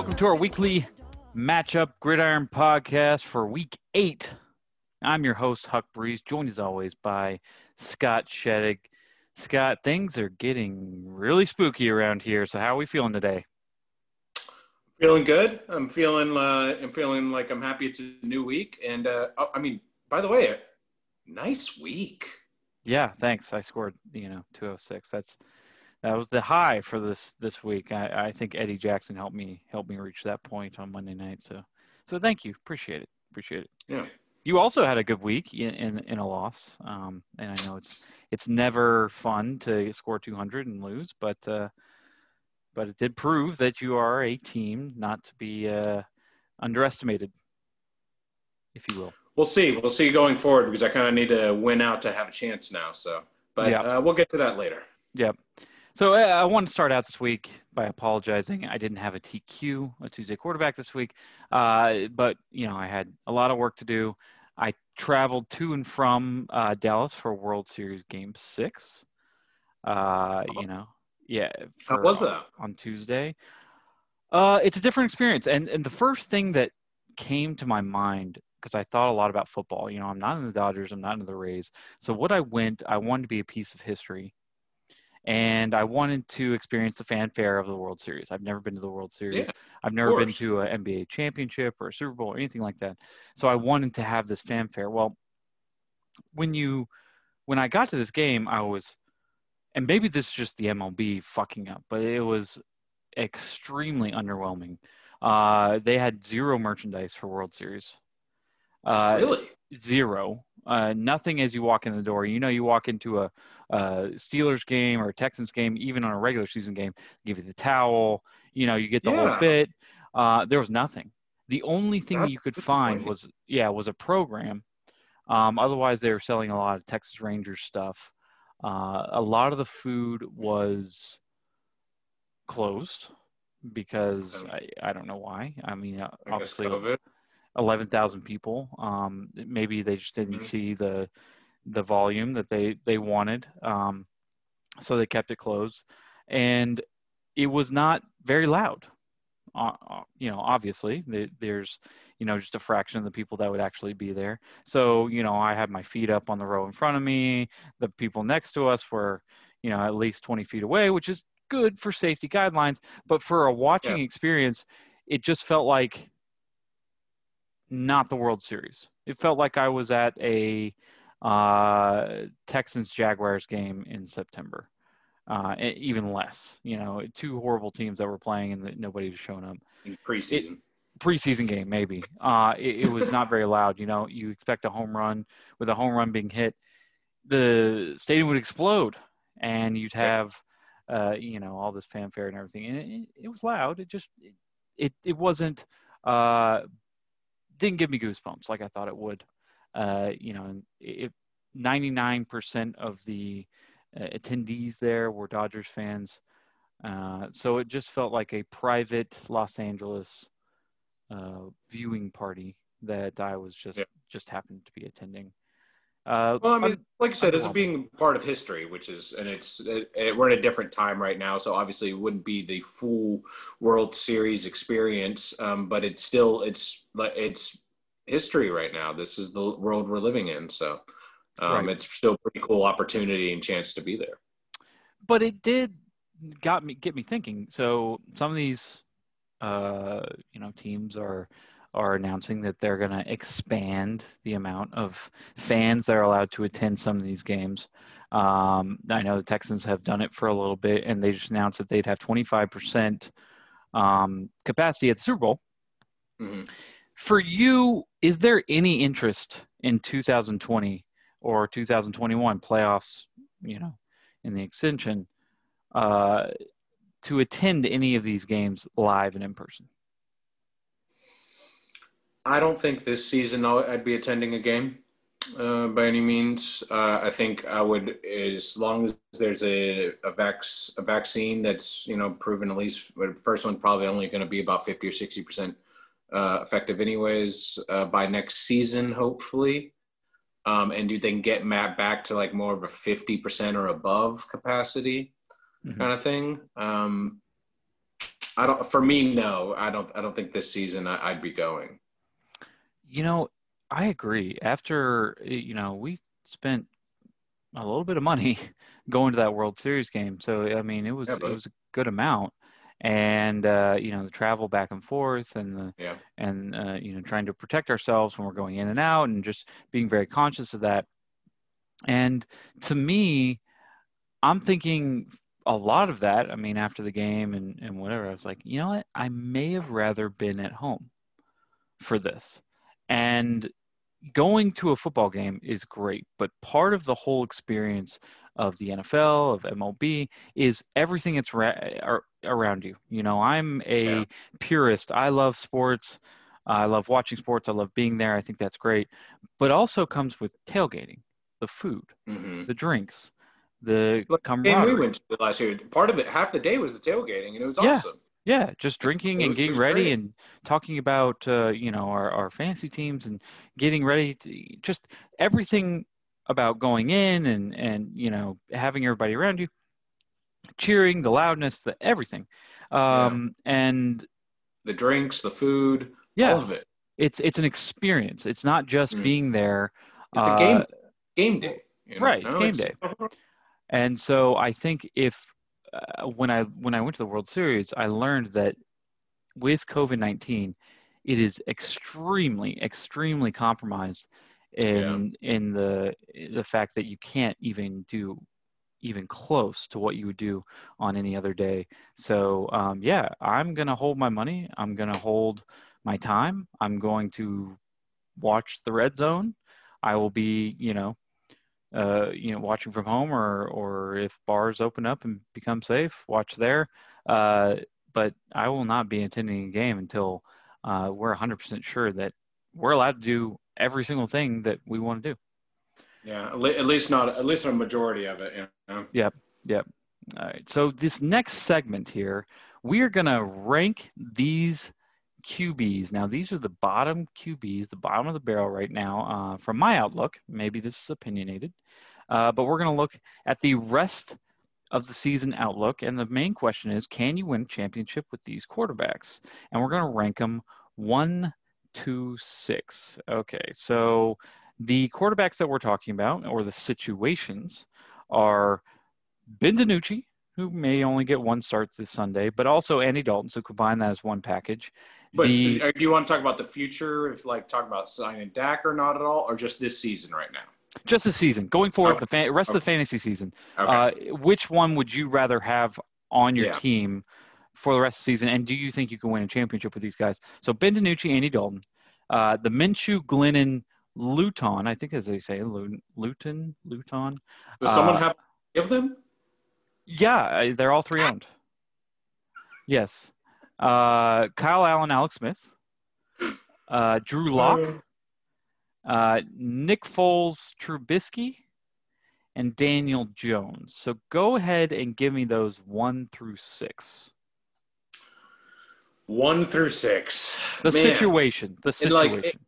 welcome to our weekly matchup gridiron podcast for week eight. I'm your host, Huck Breeze, joined as always by Scott Sheddick. Scott, things are getting really spooky around here. So, how are we feeling today? Feeling good. I'm feeling. Uh, I'm feeling like I'm happy it's a new week. And uh, I mean, by the way, nice week. Yeah, thanks. I scored, you know, 206. That's that was the high for this this week. I, I think Eddie Jackson helped me helped me reach that point on Monday night. So so thank you. Appreciate it. Appreciate it. Yeah. You also had a good week in in, in a loss, um, and I know it's it's never fun to score 200 and lose, but uh, but it did prove that you are a team not to be uh, underestimated, if you will. We'll see. We'll see going forward because I kind of need to win out to have a chance now. So, but yeah. uh, we'll get to that later. Yep. So uh, I want to start out this week by apologizing. I didn't have a TQ, a Tuesday quarterback this week, uh, but you know I had a lot of work to do. I traveled to and from uh, Dallas for World Series Game Six. Uh, you know, yeah. For, How was that on Tuesday? Uh, it's a different experience, and and the first thing that came to my mind because I thought a lot about football. You know, I'm not in the Dodgers, I'm not in the Rays. So what I went, I wanted to be a piece of history and I wanted to experience the fanfare of the World Series. I've never been to the World Series. Yeah, I've never been to an NBA championship or a Super Bowl or anything like that. So I wanted to have this fanfare. Well, when you when I got to this game, I was and maybe this is just the MLB fucking up, but it was extremely underwhelming. Uh, they had zero merchandise for World Series. Uh, really? Zero. Uh, nothing as you walk in the door. You know, you walk into a, a, Steelers game or a Texans game, even on a regular season game, give you the towel. You know, you get the yeah. whole fit. Uh, there was nothing. The only thing That's you could find was yeah was a program. Um, otherwise, they were selling a lot of Texas Rangers stuff. Uh, a lot of the food was closed because I, I don't know why. I mean, uh, obviously, 11,000 people. Um, maybe they just didn't mm-hmm. see the the volume that they they wanted, um, so they kept it closed, and it was not very loud. Uh, uh you know, obviously, there's you know just a fraction of the people that would actually be there. So you know, I had my feet up on the row in front of me. The people next to us were you know at least 20 feet away, which is good for safety guidelines. But for a watching yeah. experience, it just felt like not the World Series. It felt like I was at a uh, Texans Jaguars game in September. Uh, even less, you know, two horrible teams that were playing and that nobody was showing up. Preseason. It, preseason game, maybe. Uh, it, it was not very loud. You know, you expect a home run with a home run being hit, the stadium would explode, and you'd have, uh, you know, all this fanfare and everything. And it, it was loud. It just, it, it wasn't uh, didn't give me goosebumps like I thought it would. Uh, you know, it, 99% of the uh, attendees there were Dodgers fans. Uh, so it just felt like a private Los Angeles uh, viewing party that I was just yeah. just happened to be attending. Uh, well, I mean, like I said, it's being part of history, which is, and it's it, it, we're in a different time right now, so obviously it wouldn't be the full World Series experience, um, but it's still it's like it's history right now. This is the world we're living in, so um, right. it's still a pretty cool opportunity and chance to be there. But it did got me get me thinking. So some of these, uh, you know, teams are are announcing that they're going to expand the amount of fans that are allowed to attend some of these games. Um, I know the Texans have done it for a little bit, and they just announced that they'd have 25% um, capacity at the Super Bowl. Mm-hmm. For you, is there any interest in 2020 or 2021 playoffs? You know, in the extension, uh, to attend any of these games live and in person? I don't think this season I'd be attending a game uh, by any means. Uh, I think I would, as long as there's a a, vax, a vaccine that's you know proven at least the first one probably only going to be about fifty or sixty percent uh, effective anyways uh, by next season, hopefully. Um, and do they get Matt back to like more of a fifty percent or above capacity mm-hmm. kind of thing? Um, I don't. For me, no. I don't. I don't think this season I, I'd be going. You know, I agree. After you know, we spent a little bit of money going to that World Series game, so I mean, it was yeah, it was a good amount, and uh, you know, the travel back and forth, and the yeah. and uh, you know, trying to protect ourselves when we're going in and out, and just being very conscious of that. And to me, I'm thinking a lot of that. I mean, after the game and and whatever, I was like, you know what, I may have rather been at home for this. And going to a football game is great, but part of the whole experience of the NFL, of MLB, is everything that's ra- around you. You know, I'm a yeah. purist. I love sports. I love watching sports. I love being there. I think that's great. But also comes with tailgating, the food, mm-hmm. the drinks, the camaraderie. And we went to the last year. Part of it, half the day was the tailgating, and it was yeah. awesome. Yeah, just drinking and getting ready great. and talking about uh, you know our, our fantasy teams and getting ready to just everything about going in and and you know having everybody around you, cheering, the loudness, the everything, um, yeah. and the drinks, the food, yeah, all of it. It's it's an experience. It's not just mm. being there. It's uh, game game day, you know? right? It's game day. And so I think if uh, when I when I went to the World Series, I learned that with COVID nineteen, it is extremely extremely compromised in yeah. in the the fact that you can't even do even close to what you would do on any other day. So um, yeah, I'm gonna hold my money. I'm gonna hold my time. I'm going to watch the red zone. I will be, you know, uh, you know, watching from home, or or if bars open up and become safe, watch there. Uh, but I will not be attending a game until uh, we're 100% sure that we're allowed to do every single thing that we want to do. Yeah, at least not at least a majority of it. You know? Yep, yep. All right. So this next segment here, we are gonna rank these QBs. Now, these are the bottom QBs, the bottom of the barrel right now. Uh, from my outlook, maybe this is opinionated, uh, but we're going to look at the rest of the season outlook. And the main question is can you win championship with these quarterbacks? And we're going to rank them one, two, six. Okay, so the quarterbacks that we're talking about, or the situations, are Ben DiNucci, who may only get one start this Sunday, but also Andy Dalton. So combine that as one package. But the, uh, do you want to talk about the future? If like talk about signing Dak or not at all, or just this season right now? Just this season going forward, okay. the fan, rest okay. of the fantasy season. Okay. Uh, which one would you rather have on your yeah. team for the rest of the season? And do you think you can win a championship with these guys? So Ben DiNucci, Andy Dalton, uh, the Minshew, Glennon, Luton. I think as they say, Luton, Luton. Does someone uh, have give them? Yeah, they're all three owned. Yes. Uh, Kyle Allen, Alex Smith, uh, Drew Lock, uh, Nick Foles, Trubisky, and Daniel Jones. So go ahead and give me those one through six. One through six. The Man. situation. The situation. And, like,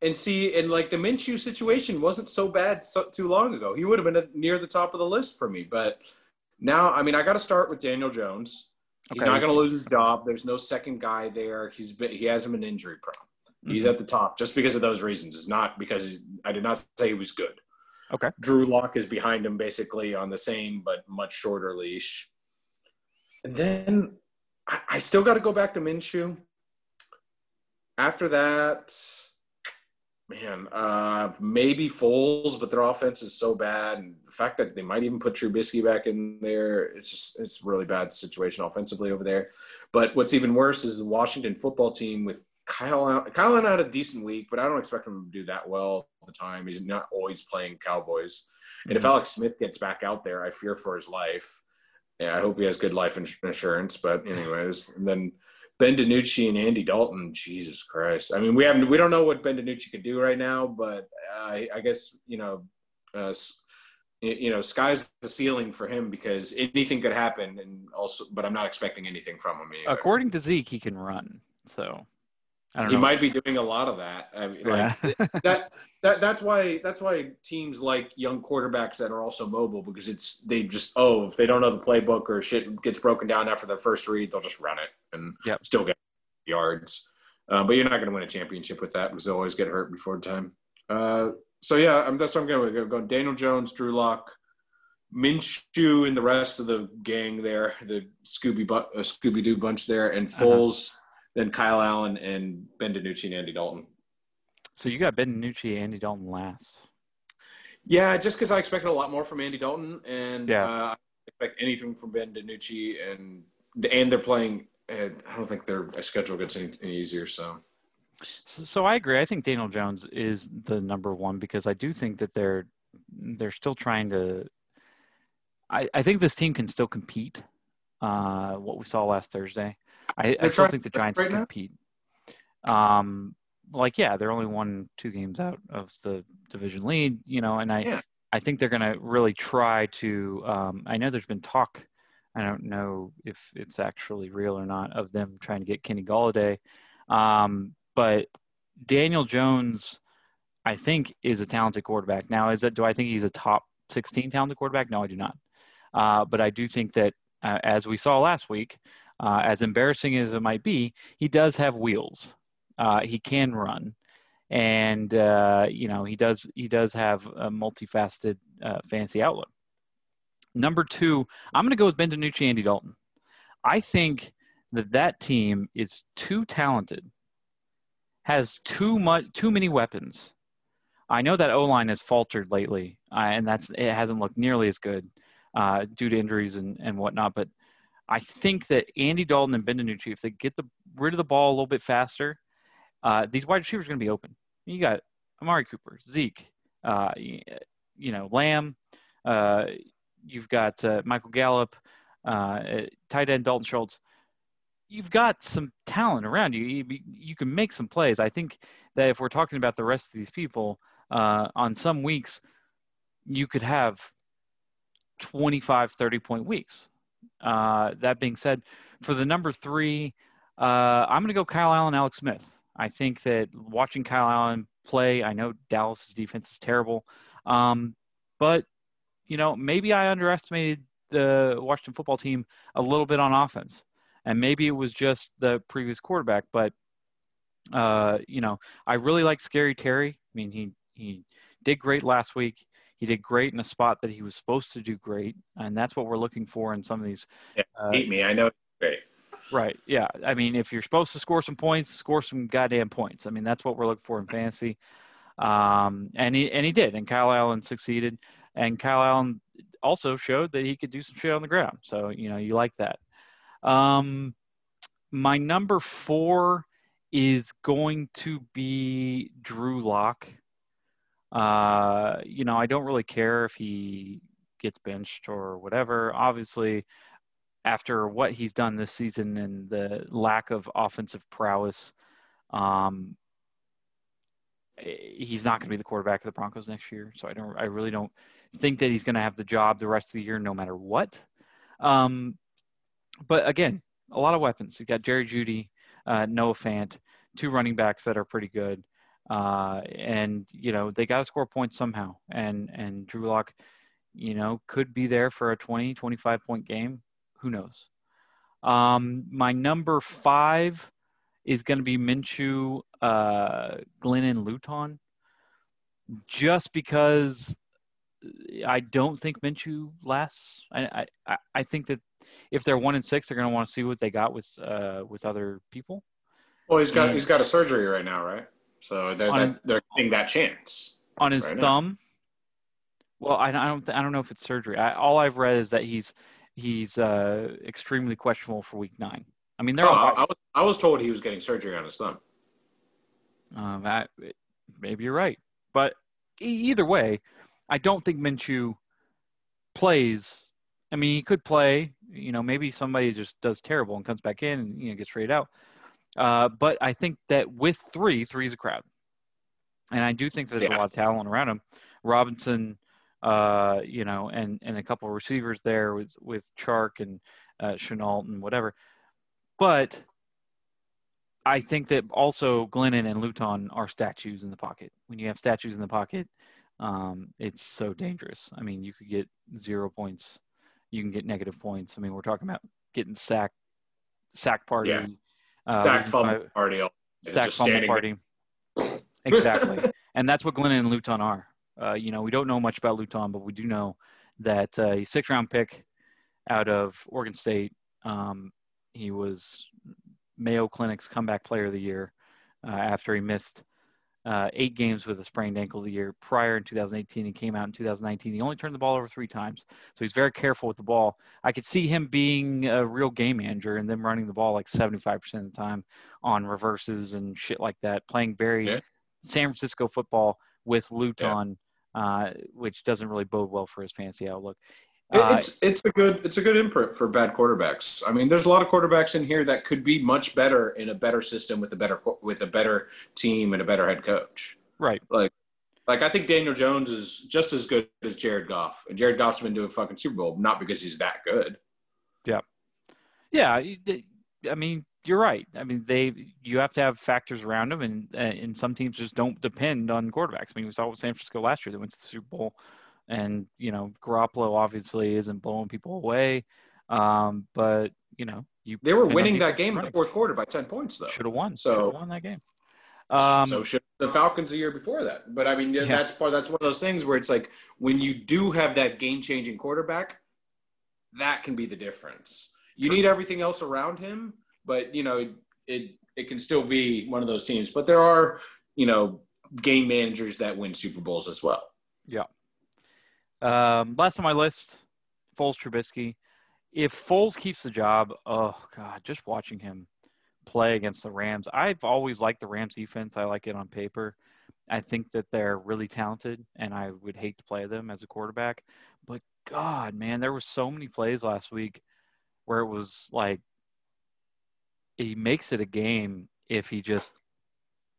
and see, and like the Minshew situation wasn't so bad so, too long ago. He would have been near the top of the list for me. But now, I mean, I got to start with Daniel Jones. He's okay. not going to lose his job. There's no second guy there. He's been, he has him an injury prone. He's mm-hmm. at the top just because of those reasons. It's not because I did not say he was good. Okay. Drew Lock is behind him basically on the same but much shorter leash. And then I, I still got to go back to Minshew. After that, man, uh, maybe Foles, but their offense is so bad, and the fact that they might even put Trubisky back in there, it's just it's really bad situation offensively over there. But what's even worse is the Washington football team with Kyle. Allen. Kyle Allen had a decent week, but I don't expect him to do that well all the time. He's not always playing Cowboys, and mm-hmm. if Alex Smith gets back out there, I fear for his life. Yeah, I hope he has good life insurance. But anyways, and then Ben DiNucci and Andy Dalton, Jesus Christ. I mean, we haven't we don't know what Ben DiNucci can do right now, but I, I guess you know, uh, you know, sky's the ceiling for him because anything could happen, and also, but I'm not expecting anything from him. Either. According to Zeke, he can run, so he know. might be doing a lot of that. I mean, like yeah. that, that that's why that's why teams like young quarterbacks that are also mobile because it's they just oh if they don't know the playbook or shit gets broken down after their first read they'll just run it and yep. still get yards. Uh, but you're not going to win a championship with that because they always get hurt before time. Uh, so yeah, I'm, that's what I'm going to go. Daniel Jones, Drew Lock, Minshew, and the rest of the gang there, the Scooby uh, Scooby Doo bunch there, and uh-huh. Foles. Uh-huh then Kyle Allen and Ben DiNucci and Andy Dalton. So you got Ben DiNucci and Andy Dalton last. Yeah, just because I expected a lot more from Andy Dalton, and yeah. uh, I expect anything from Ben DiNucci, and and they're playing. I don't think their schedule gets any, any easier. So. so, so I agree. I think Daniel Jones is the number one because I do think that they're they're still trying to. I, I think this team can still compete. Uh, what we saw last Thursday. I, I still think the Giants right compete. Um, like yeah, they're only one two games out of the division lead, you know, and I yeah. I think they're going to really try to. Um, I know there's been talk. I don't know if it's actually real or not of them trying to get Kenny Golladay, um, but Daniel Jones, I think, is a talented quarterback. Now, is that do I think he's a top 16 talented quarterback? No, I do not. Uh, but I do think that, uh, as we saw last week, uh, as embarrassing as it might be, he does have wheels. Uh, he can run, and uh, you know he does he does have a multifaceted uh, fancy outlook. Number two, I'm going to go with Ben DiNucci, Andy Dalton. I think that that team is too talented, has too much too many weapons. I know that O line has faltered lately, uh, and that's it hasn't looked nearly as good uh, due to injuries and, and whatnot. But I think that Andy Dalton and Ben DiNucci, if they get the rid of the ball a little bit faster, uh, these wide receivers are going to be open. You got Amari Cooper, Zeke, uh, you know, Lamb. Uh, you've got uh, Michael Gallup, uh, tight end Dalton Schultz. You've got some talent around you. you. You can make some plays. I think that if we're talking about the rest of these people, uh, on some weeks, you could have 25, 30 point weeks. Uh, that being said, for the number three, uh, I'm going to go Kyle Allen, Alex Smith. I think that watching Kyle Allen play, I know Dallas's defense is terrible, um, but you know maybe I underestimated the Washington football team a little bit on offense, and maybe it was just the previous quarterback. But uh, you know, I really like Scary Terry. I mean, he he did great last week. He did great in a spot that he was supposed to do great, and that's what we're looking for in some of these. Yeah, uh, me. I know. Great. Right. Yeah. I mean, if you're supposed to score some points, score some goddamn points. I mean, that's what we're looking for in fantasy. Um, and he and he did, and Kyle Allen succeeded, and Kyle Allen also showed that he could do some shit on the ground. So you know, you like that. Um, my number four is going to be Drew Lock. Uh, you know, I don't really care if he gets benched or whatever. Obviously, after what he's done this season and the lack of offensive prowess, um, he's not going to be the quarterback of the Broncos next year. So I don't, I really don't think that he's going to have the job the rest of the year, no matter what. Um, but again, a lot of weapons. You got Jerry Jeudy, uh, Noah Fant, two running backs that are pretty good. Uh, and you know they got to score points somehow. And and Drew Lock, you know, could be there for a 20, 25 point game. Who knows? Um, my number five is going to be Minshew, uh, Glennon Luton, just because I don't think Minshew lasts. I, I, I think that if they're one and six, they're going to want to see what they got with uh, with other people. Well, he's got and, he's got a surgery right now, right? So they're on, they're getting that chance on his right thumb. Now. Well, I, I don't I don't know if it's surgery. I, all I've read is that he's he's uh, extremely questionable for week nine. I mean, they're oh, all. I, I, was, I was told he was getting surgery on his thumb. Um, I, maybe you're right, but either way, I don't think Minshew plays. I mean, he could play. You know, maybe somebody just does terrible and comes back in and you know gets traded out. Uh, but I think that with three, three is a crowd, and I do think there's yeah. a lot of talent around him. Robinson, uh, you know, and and a couple of receivers there with with Chark and uh, Shenault and whatever. But I think that also Glennon and Luton are statues in the pocket. When you have statues in the pocket, um, it's so dangerous. I mean, you could get zero points, you can get negative points. I mean, we're talking about getting sack, sack party, yeah. Uh, sack fumble party, sack fumble party. exactly, and that's what Glennon and Luton are. Uh, you know, we don't know much about Luton, but we do know that uh, he's six round pick out of Oregon State. Um, he was Mayo Clinic's comeback player of the year uh, after he missed uh, eight games with a sprained ankle the year prior in 2018 and came out in 2019. He only turned the ball over three times, so he's very careful with the ball. I could see him being a real game manager and them running the ball like 75% of the time on reverses and shit like that, playing very yeah. San Francisco football with Luton, yeah. uh, which doesn't really bode well for his fantasy outlook. Uh, it's it's a good it's a good imprint for bad quarterbacks. I mean, there's a lot of quarterbacks in here that could be much better in a better system with a better with a better team and a better head coach. Right. Like, like I think Daniel Jones is just as good as Jared Goff, and Jared Goff's been doing fucking Super Bowl not because he's that good. Yeah. Yeah. I mean, you're right. I mean, they you have to have factors around them, and and some teams just don't depend on quarterbacks. I mean, we saw with San Francisco last year; they went to the Super Bowl and you know Garoppolo obviously isn't blowing people away, um, but you know you they were winning that game running. in the fourth quarter by ten points though. Should have won. So Should've won that game. Um, so should the Falcons the year before that. But I mean, yeah. that's part. That's one of those things where it's like when you do have that game-changing quarterback, that can be the difference. You need everything else around him, but you know it it can still be one of those teams. But there are you know game managers that win Super Bowls as well. Yeah. Um, last on my list, Foles Trubisky. If Foles keeps the job, oh god, just watching him play against the Rams. I've always liked the Rams defense. I like it on paper. I think that they're really talented, and I would hate to play them as a quarterback. But God, man, there were so many plays last week where it was like he makes it a game if he just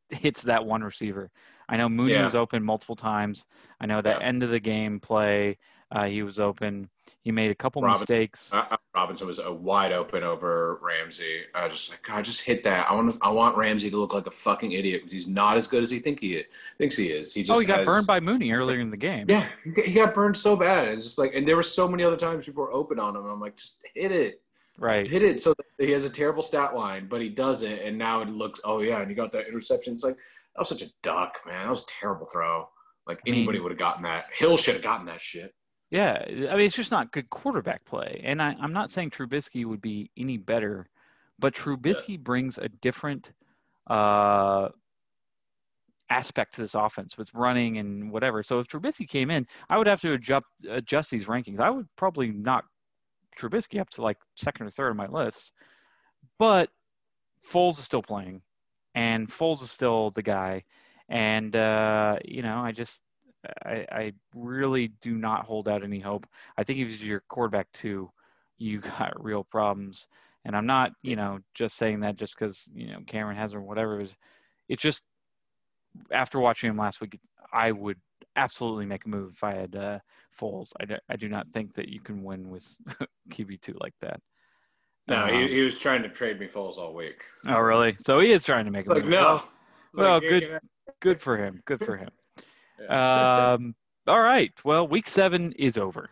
hits that one receiver. I know Mooney yeah. was open multiple times. I know that yeah. end of the game play, uh, he was open. He made a couple Robin, mistakes. Uh, Robinson was a wide open over Ramsey. I just like God, just hit that. I want I want Ramsey to look like a fucking idiot because he's not as good as he think he is, thinks he is. He just oh, he got has, burned by Mooney earlier in the game. Yeah, he got burned so bad. It's just like, and there were so many other times people were open on him. I'm like, just hit it. Right. Hit it so he has a terrible stat line, but he doesn't. And now it looks, oh, yeah, and he got that interception. It's like, that was such a duck, man. That was a terrible throw. Like anybody would have gotten that. Hill should have gotten that shit. Yeah, I mean it's just not good quarterback play, and I, am not saying Trubisky would be any better, but Trubisky yeah. brings a different uh, aspect to this offense with running and whatever. So if Trubisky came in, I would have to adjust adjust these rankings. I would probably knock Trubisky up to like second or third on my list, but Foles is still playing and Foles is still the guy. And uh, you know, I just I, I really do not hold out any hope. I think if he's your quarterback too, you got real problems. And I'm not, you know, just saying that just because you know Cameron has or whatever. It's, it's just after watching him last week, I would absolutely make a move if I had uh, Foles. I, do, I do not think that you can win with QB two like that. No, um, he, he was trying to trade me Foles all week. Oh, really? So he is trying to make a like, move. No. Well, like, good, good for him. Good for him. yeah. um, all right. Well, week seven is over,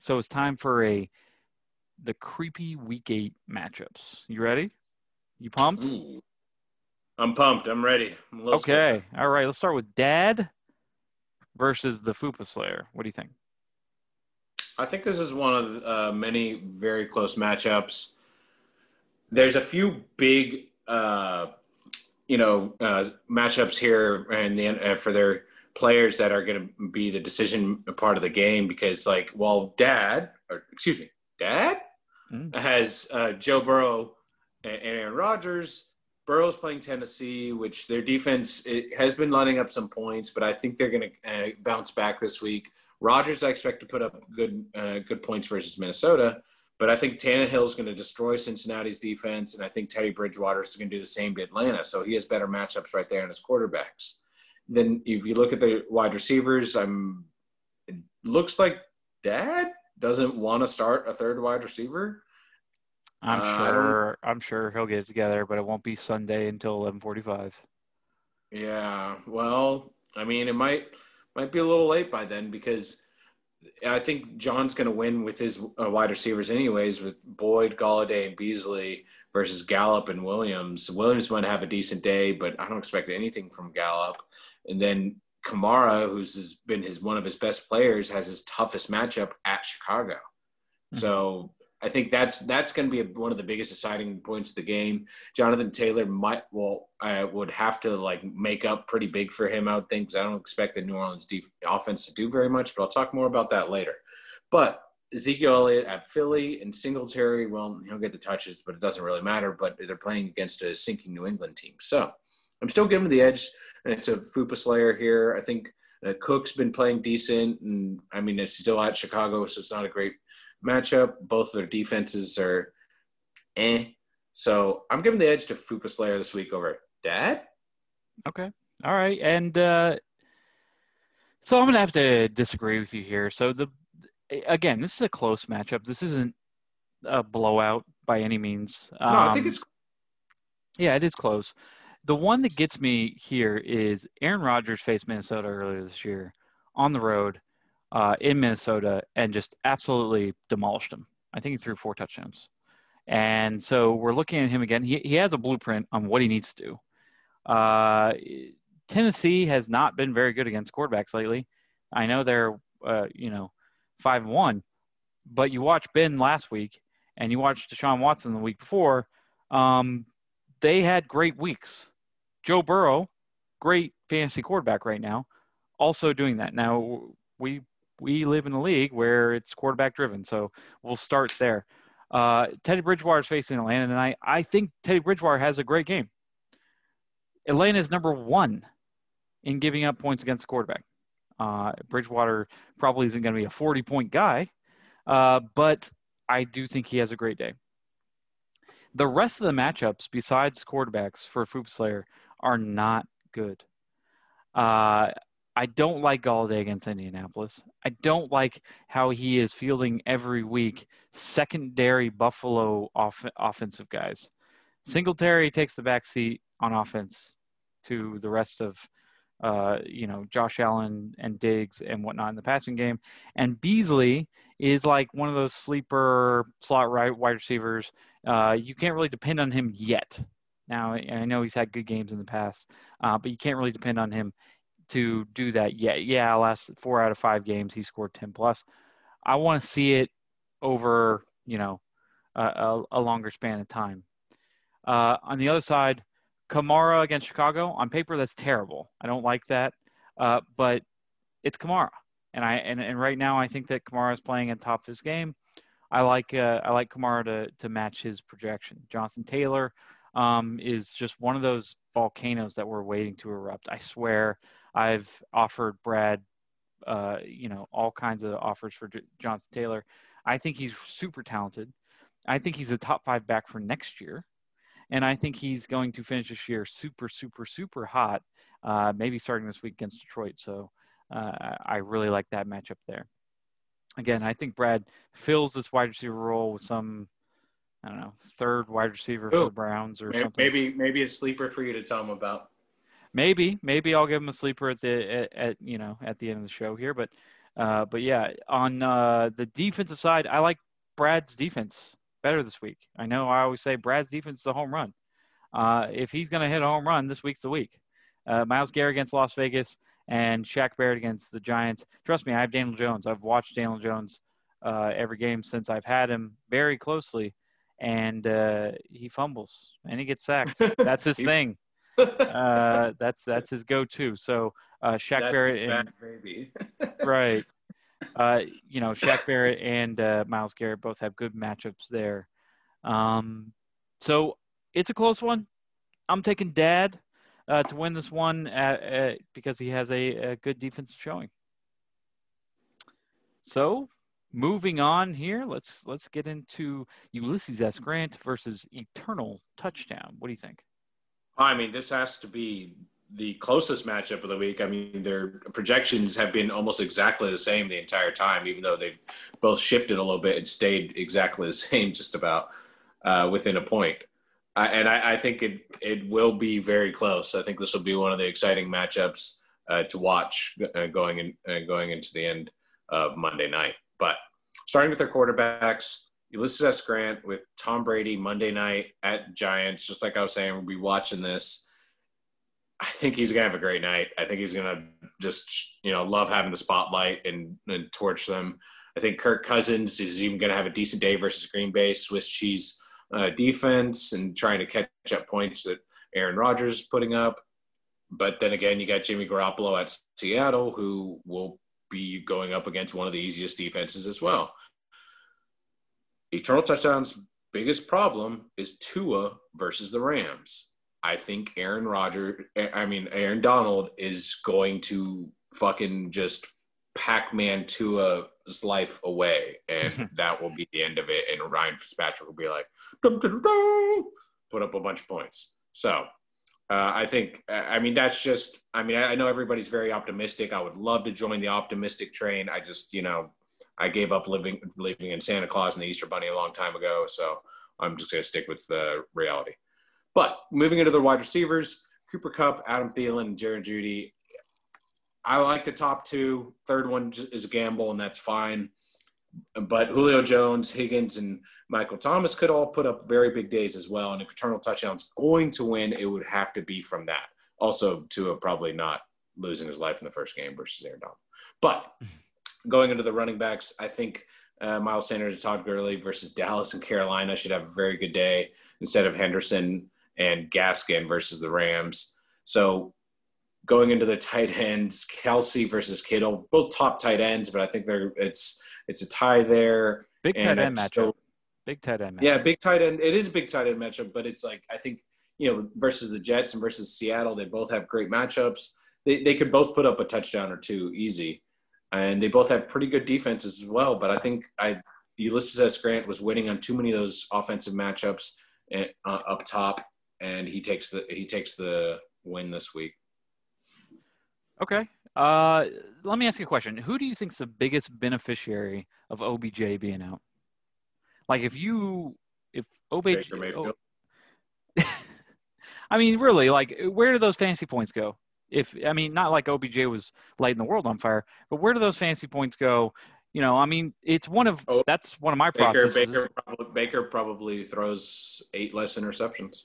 so it's time for a the creepy week eight matchups. You ready? You pumped? I'm pumped. I'm ready. I'm okay. Scared. All right. Let's start with Dad versus the Fupa Slayer. What do you think? I think this is one of uh, many very close matchups. There's a few big, uh, you know, uh, matchups here, and the, uh, for their players that are going to be the decision part of the game because, like, while Dad, or excuse me, Dad mm. has uh, Joe Burrow and Aaron Rodgers. Burrow's playing Tennessee, which their defense has been lining up some points, but I think they're going to uh, bounce back this week. Rodgers, I expect to put up good uh, good points versus Minnesota, but I think Tannehill is going to destroy Cincinnati's defense, and I think Teddy Bridgewater is going to do the same to Atlanta. So he has better matchups right there in his quarterbacks. Then if you look at the wide receivers, I'm it looks like Dad doesn't want to start a third wide receiver. I'm uh, sure. I'm sure he'll get it together, but it won't be Sunday until 11:45. Yeah. Well, I mean, it might might be a little late by then because I think John's going to win with his uh, wide receivers anyways, with Boyd, Golladay, and Beasley versus Gallup and Williams. Williams might have a decent day, but I don't expect anything from Gallup. And then Kamara, who's been his one of his best players, has his toughest matchup at Chicago. Mm-hmm. So I think that's that's going to be one of the biggest deciding points of the game. Jonathan Taylor might well I would have to like make up pretty big for him. I would think because I don't expect the New Orleans def- offense to do very much, but I'll talk more about that later. But Ezekiel Elliott at Philly and Singletary, well, he'll get the touches, but it doesn't really matter. But they're playing against a sinking New England team, so I'm still giving the edge to Fupa Slayer here. I think uh, Cook's been playing decent, and I mean it's still at Chicago, so it's not a great matchup. Both of their defenses are eh. So I'm giving the edge to Fupa Slayer this week over Dad. Okay. All right. And uh, so I'm going to have to disagree with you here. So the again, this is a close matchup. This isn't a blowout by any means. Um, no, I think um, it's. Yeah, it is close. The one that gets me here is Aaron Rodgers faced Minnesota earlier this year on the road uh, in Minnesota and just absolutely demolished him. I think he threw four touchdowns. And so we're looking at him again. He, he has a blueprint on what he needs to do. Uh, Tennessee has not been very good against quarterbacks lately. I know they're, uh, you know, 5 1, but you watch Ben last week and you watch Deshaun Watson the week before. Um, they had great weeks. Joe Burrow, great fantasy quarterback right now, also doing that. Now, we we live in a league where it's quarterback driven. So we'll start there. Uh, Teddy Bridgewater is facing Atlanta tonight. I think Teddy Bridgewater has a great game. Atlanta is number one in giving up points against the quarterback. Uh, Bridgewater probably isn't going to be a 40 point guy, uh, but I do think he has a great day. The rest of the matchups, besides quarterbacks for Foop Slayer, are not good. Uh, I don't like Golladay against Indianapolis. I don't like how he is fielding every week secondary Buffalo off- offensive guys. Singletary takes the back seat on offense to the rest of, uh, you know, Josh Allen and Diggs and whatnot in the passing game. And Beasley is like one of those sleeper slot right wide receivers. Uh, you can't really depend on him yet. Now I know he's had good games in the past, uh, but you can't really depend on him to do that yet. Yeah, last four out of five games he scored 10 plus. I want to see it over, you know, a, a longer span of time. Uh, on the other side, Kamara against Chicago on paper that's terrible. I don't like that, uh, but it's Kamara, and I and, and right now I think that Kamara is playing at top of his game. I like uh, I like Kamara to to match his projection. Jonathan Taylor um, is just one of those volcanoes that we're waiting to erupt. I swear I've offered Brad, uh, you know, all kinds of offers for J- Jonathan Taylor. I think he's super talented. I think he's a top five back for next year. And I think he's going to finish this year super, super, super hot, uh, maybe starting this week against Detroit. So uh, I really like that matchup there. Again, I think Brad fills this wide receiver role with some, I don't know, third wide receiver Ooh, for the Browns or maybe, something. Maybe, maybe a sleeper for you to tell him about maybe maybe I'll give him a sleeper at the at, at you know at the end of the show here, but uh, but yeah, on uh, the defensive side, I like Brad's defense better this week. I know I always say Brad's defense is a home run. Uh, if he's going to hit a home run, this week's the week. Uh, Myles Garrett against Las Vegas and Shaq Barrett against the Giants. Trust me, I have Daniel Jones. I've watched Daniel Jones uh, every game since I've had him very closely, and uh, he fumbles and he gets sacked. That's his thing. Uh, that's that's his go-to. So uh, Shaq That's Barrett and baby. right, uh, you know Shaq Barrett and uh, Myles Garrett both have good matchups there. Um, so it's a close one. I'm taking Dad uh, to win this one at, at, because he has a, a good defense showing. So moving on here, let's let's get into Ulysses S. Grant versus Eternal Touchdown. What do you think? I mean, this has to be the closest matchup of the week. I mean, their projections have been almost exactly the same the entire time, even though they've both shifted a little bit and stayed exactly the same, just about uh, within a point. Uh, and I, I, think it it will be very close. I think this will be one of the exciting matchups uh, to watch uh, going in uh, going into the end of Monday night. But starting with their quarterbacks, Ulysses S. Grant with Tom Brady Monday night at Giants. Just like I was saying, we'll be watching this. I think he's gonna have a great night. I think he's gonna just you know love having the spotlight and, and torch them. I think Kirk Cousins is even gonna have a decent day versus Green Bay Swiss cheese uh, defense and trying to catch up points that Aaron Rodgers is putting up. But then again, you got Jimmy Garoppolo at Seattle, who will be going up against one of the easiest defenses as well. Eternal Touchdown's biggest problem is Tua versus the Rams. I think Aaron Rodgers, I mean, Aaron Donald is going to fucking just Pac Man Tua's life away. And that will be the end of it. And Ryan Fitzpatrick will be like, put up a bunch of points. So uh, I think, I mean, that's just, I mean, I know everybody's very optimistic. I would love to join the optimistic train. I just, you know, I gave up living, living in Santa Claus and the Easter Bunny a long time ago. So I'm just going to stick with the reality. But moving into the wide receivers, Cooper Kupp, Adam Thielen, and Jared Jeudy. I like the top two. Third one is a gamble, and that's fine. But Julio Jones, Higgins, and Michael Thomas could all put up very big days as well. And if Eternal Touchdown's going to win, it would have to be from that. Also, Tua probably not losing his life in the first game versus Aaron Donald. But going into the running backs, I think uh, Miles Sanders and Todd Gurley versus Dallas and Carolina should have a very good day instead of Henderson and Gaskin versus the Rams. So going into the tight ends, Kelce versus Kittle, both top tight ends, but I think they're it's it's a tie there. Big tight end matchup. Big tight end. Matchup. Yeah, big tight end. It is a big tight end matchup, but it's like I think you know versus the Jets and versus Seattle, they both have great matchups. They they could both put up a touchdown or two easy, and they both have pretty good defenses as well. But I think I Ulysses S. Grant was winning on too many of those offensive matchups eh, uh, up top, and he takes the he takes the win this week. Okay. Uh, let me ask you a question. Who do you think is the biggest beneficiary of OBJ being out? Like if you if OBJ oh, I mean really like where do those fantasy points go? If I mean not like OBJ was lighting the world on fire, but where do those fantasy points go? You know, I mean, it's one of oh, that's one of my Baker, processes. Baker probably, Baker probably throws eight less interceptions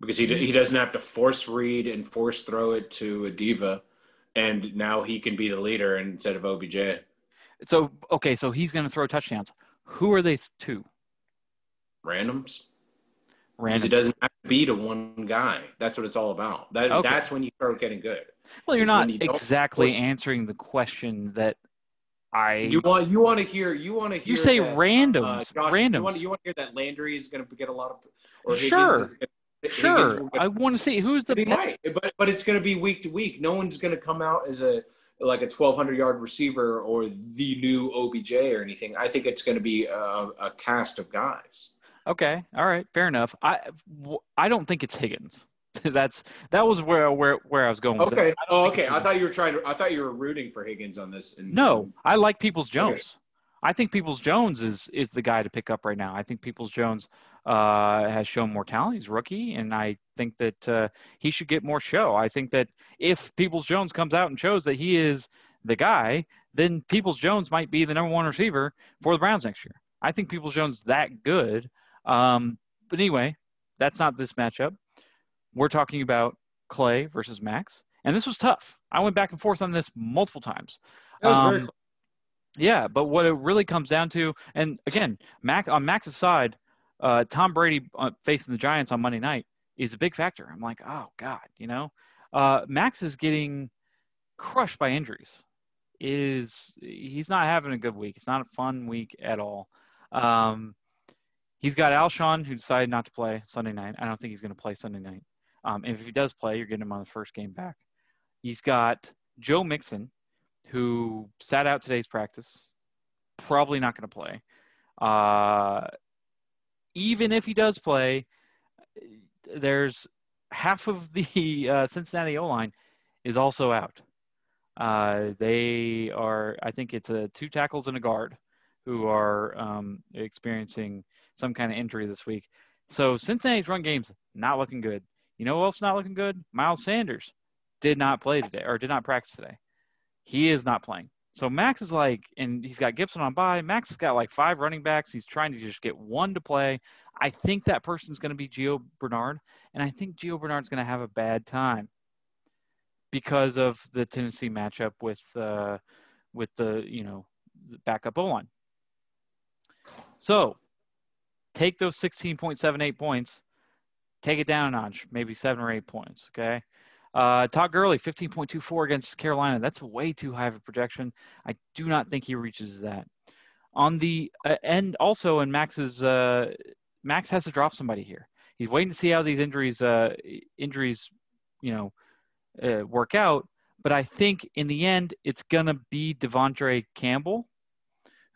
because he he doesn't have to force read and force throw it to a diva, and now he can be the leader instead of OBJ. So okay, so he's going to throw touchdowns. Who are they to? Randoms. He doesn't have to be to one guy. That's what it's all about. That okay. that's when you start getting good. Well, you're not you exactly answering the question that I. You want you want to hear you want to hear. You say that, randoms. Uh, Josh, randoms. You want, you want to hear that Landry is going to get a lot of. Or sure. Sure, I want to see who's the. Might, but but it's going to be week to week. No one's going to come out as a like a 1200 yard receiver or the new OBJ or anything. I think it's going to be a, a, cast of guys. Okay, all right, fair enough. I I don't think it's Higgins. That's that was where where where I was going. okay. Oh, okay. I thought you were trying to. I thought you were rooting for Higgins on this. And, no, I like Peoples Jones. Okay. I think Peoples Jones is is the guy to pick up right now. I think Peoples Jones uh, has shown more talent. He's rookie, and I think that uh, he should get more show. I think that if Peoples Jones comes out and shows that he is the guy, then Peoples Jones might be the number one receiver for the Browns next year. I think Peoples Jones that good. Um, but anyway, that's not this matchup. We're talking about Clay versus Max, and this was tough. I went back and forth on this multiple times. Um, Yeah, but what it really comes down to, and again, Mac on Max's side, uh, Tom Brady uh, facing the Giants on Monday night is a big factor. I'm like, oh god, you know, uh, Max is getting crushed by injuries. Is he's not having a good week? It's not a fun week at all. Um, he's got Alshon who decided not to play Sunday night. I don't think he's going to play Sunday night. Um, if he does play, you're getting him on the first game back. He's got Joe Mixon, who sat out today's practice, probably not going to play. Uh, even if he does play, there's half of the uh, Cincinnati O line is also out. Uh, they are, I think it's a two tackles and a guard who are um, experiencing some kind of injury this week. So Cincinnati's run game's not looking good. You know who else not looking good? Miles Sanders did not play today or did not practice today. He is not playing. So Max is like, and he's got Gibson on bye. Max has got like five running backs. He's trying to just get one to play. I think that person's going to be Gio Bernard, and I think Gio Bernard's going to have a bad time because of the Tennessee matchup with uh, with the you know backup O line. So take those 16.78 points, take it down a notch, maybe seven or eight points. Okay. Uh, Todd Gurley, 15.24 against Carolina. That's way too high of a projection. I do not think he reaches that. On the uh, end, also in Max's, uh, Max has to drop somebody here. He's waiting to see how these injuries, uh, injuries, you know, uh, work out. But I think in the end, it's gonna be De'Vondre Campbell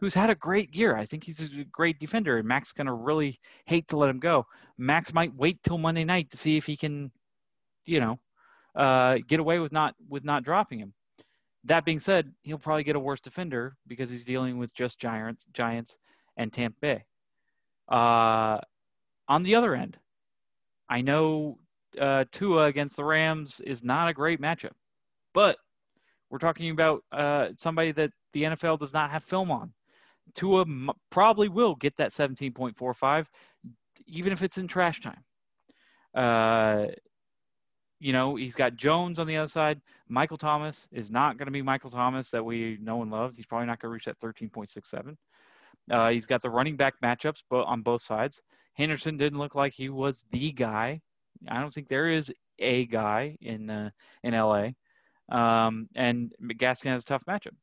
who's had a great year. I think he's a great defender, and Max going to really hate to let him go. Max might wait till Monday night to see if he can, you know, uh, get away with not with not dropping him. That being said, he'll probably get a worse defender because he's dealing with just Giants, Giants, and Tampa Bay. Uh, on the other end, I know uh, Tua against the Rams is not a great matchup, but we're talking about uh, somebody that the NFL does not have film on. Tua probably will get that 17.45, even if it's in trash time. Uh, you know, he's got Jones on the other side. Michael Thomas is not going to be Michael Thomas that we know and love. He's probably not going to reach that 13.67. Uh, he's got the running back matchups but on both sides. Henderson didn't look like he was the guy. I don't think there is a guy in uh, in LA. Um, and Gaskin has a tough matchup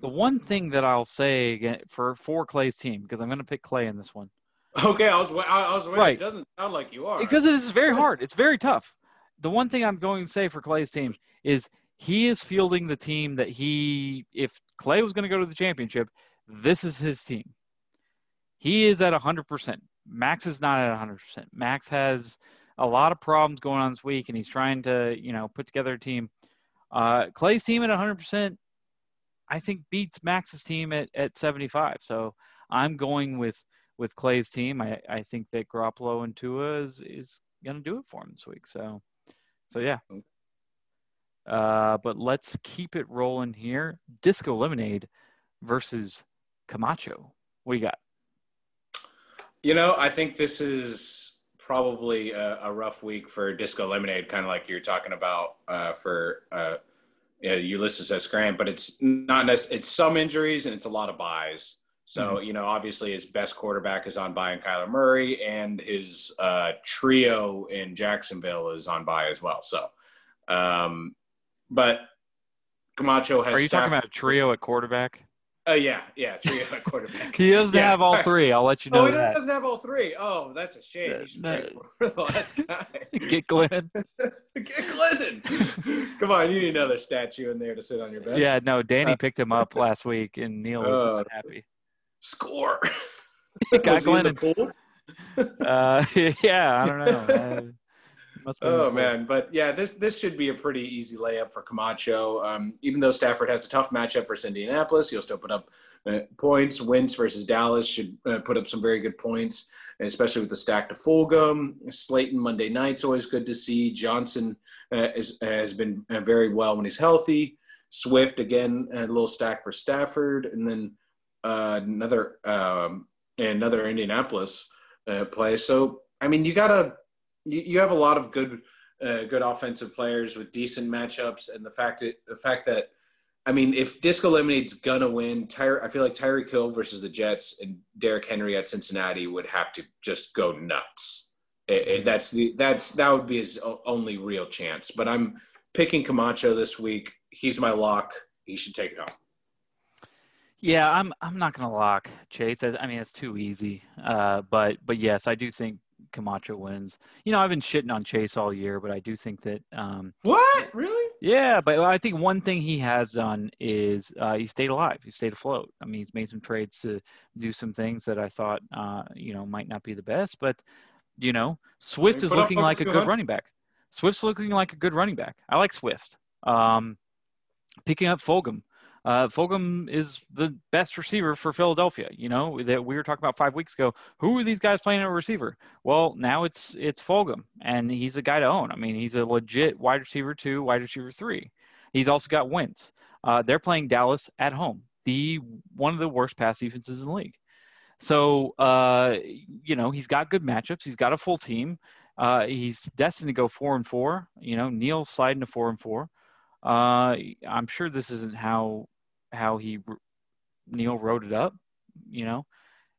the one thing that I'll say for for Clay's team because I'm going to pick Clay in this one. Okay, I was I was waiting. right. It doesn't sound like you are because it is very hard. It's very tough. The one thing I'm going to say for Clay's team is he is fielding the team that he if Clay was going to go to the championship, this is his team. He is at 100%. Max is not at 100%. Max has a lot of problems going on this week, and he's trying to, you know, put together a team. Uh, Clay's team at 100%, I think beats Max's team at, at 75. So I'm going with with Clay's team. I, I think that Garoppolo and Tua is is going to do it for him this week. So so yeah. Uh, but let's keep it rolling here. Disco Lemonade versus Camacho. What do you got? You know, I think this is probably a, a rough week for Disco Lemonade, kind of like you're talking about uh, for uh, yeah, Ulysses S. Grant, but it's not necessarily, it's some injuries and it's a lot of byes. So, mm-hmm. you know, obviously his best quarterback is on bye in Kyler Murray and his uh, trio in Jacksonville is on bye as well. So, um, but Camacho has. Are you talking about a trio at quarterback? Oh uh, yeah, yeah, three at quarterback. he doesn't have all three. I'll let you know. Oh, he that. doesn't have all three. Oh, that's a shame. You should for the last guy. Get Glennon. Get Glennon. Come on, you need another statue in there to sit on your bench. Yeah, no, Danny uh, picked him up last week, and Neil was uh, not happy. Score. Got Glennon. uh, yeah, I don't know. Uh, oh man, but yeah, this this should be a pretty easy layup for Camacho. Um, even though Stafford has a tough matchup versus Indianapolis, he'll still put up uh, points. Wentz versus Dallas should uh, put up some very good points, especially with the stack to Fulgham. Slayton Monday night's always good to see. Johnson uh, is, has been uh, very well when he's healthy. Swift again, a little stack for Stafford, and then uh, another um, another Indianapolis uh, play. So I mean, you gotta you, you have a lot of good uh, good offensive players with decent matchups, and the fact that the fact that I mean, if Disco Lemonade's gonna win, Tyre, I feel like Tyreek Hill versus the Jets and Derrick Henry at Cincinnati would have to just go nuts. It, it, that's the that's that would be his only real chance. But I'm picking Camacho this week. He's my lock. He should take it home. Yeah, I'm I'm not gonna lock Chase. I mean, it's too easy. Uh, but but yes, I do think Camacho wins. You know, I've been shitting on Chase all year, but I do think that. Um, what really? Yeah, but I think one thing he has done is uh, he stayed alive. He stayed afloat. I mean, he's made some trades to do some things that I thought, uh, you know, might not be the best. But you know, Swift is looking like a good running back. Swift's looking like a good running back. I like Swift. Um, picking up Fulgham uh, Fulgham is the best receiver for Philadelphia. You know that we were talking about five weeks ago. Who are these guys playing at a receiver? Well, now it's it's Fulgham, and he's a guy to own. I mean, he's a legit wide receiver two, wide receiver three. He's also got Wentz. Uh, they're playing Dallas at home, the one of the worst pass defenses in the league. So uh, you know he's got good matchups. He's got a full team. Uh, he's destined to go four and four. You know, Neil's sliding to four and four. Uh, I'm sure this isn't how how he Neil wrote it up, you know,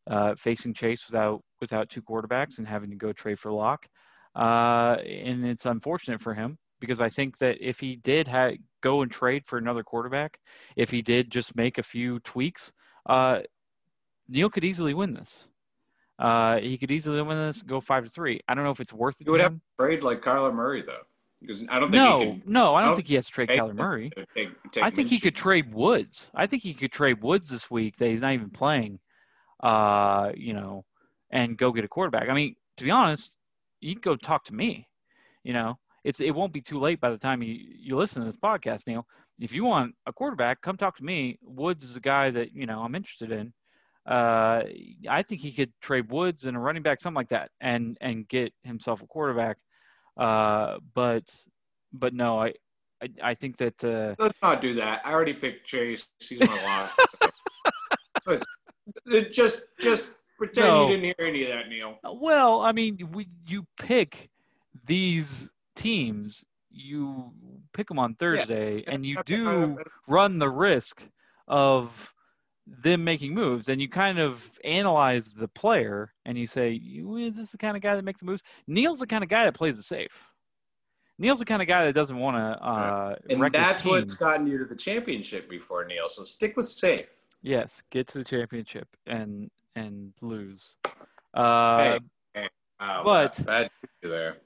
uh, facing Chase without without two quarterbacks and having to go trade for Lock. Uh, and it's unfortunate for him because I think that if he did ha- go and trade for another quarterback, if he did just make a few tweaks, uh, Neil could easily win this. Uh, he could easily win this, go five to three. I don't know if it's worth it. You would have to trade like Kyler Murray though. Because I don't think no, can, no, I don't, I don't think he has to trade Kyler Murray. Take, take I think he could trade Woods. I think he could trade Woods this week that he's not even playing. Uh, you know, and go get a quarterback. I mean, to be honest, you can go talk to me. You know, it's it won't be too late by the time you you listen to this podcast, Neil. If you want a quarterback, come talk to me. Woods is a guy that you know I'm interested in. Uh, I think he could trade Woods and a running back, something like that, and and get himself a quarterback uh, but but no, I I, I think that uh, let's not do that. I already picked Chase. He's my lock. just just pretend no. you didn't hear any of that, Neil. Well, I mean, we you pick these teams. You pick them on Thursday, yeah. and you do run the risk of them making moves and you kind of analyze the player and you say, is this the kind of guy that makes the moves? Neil's the kind of guy that plays it safe. Neil's the kind of guy that doesn't want to. Uh, and that's what's gotten you to the championship before, Neil. So stick with safe. Yes, get to the championship and and lose. Uh, hey, Oh, but bad.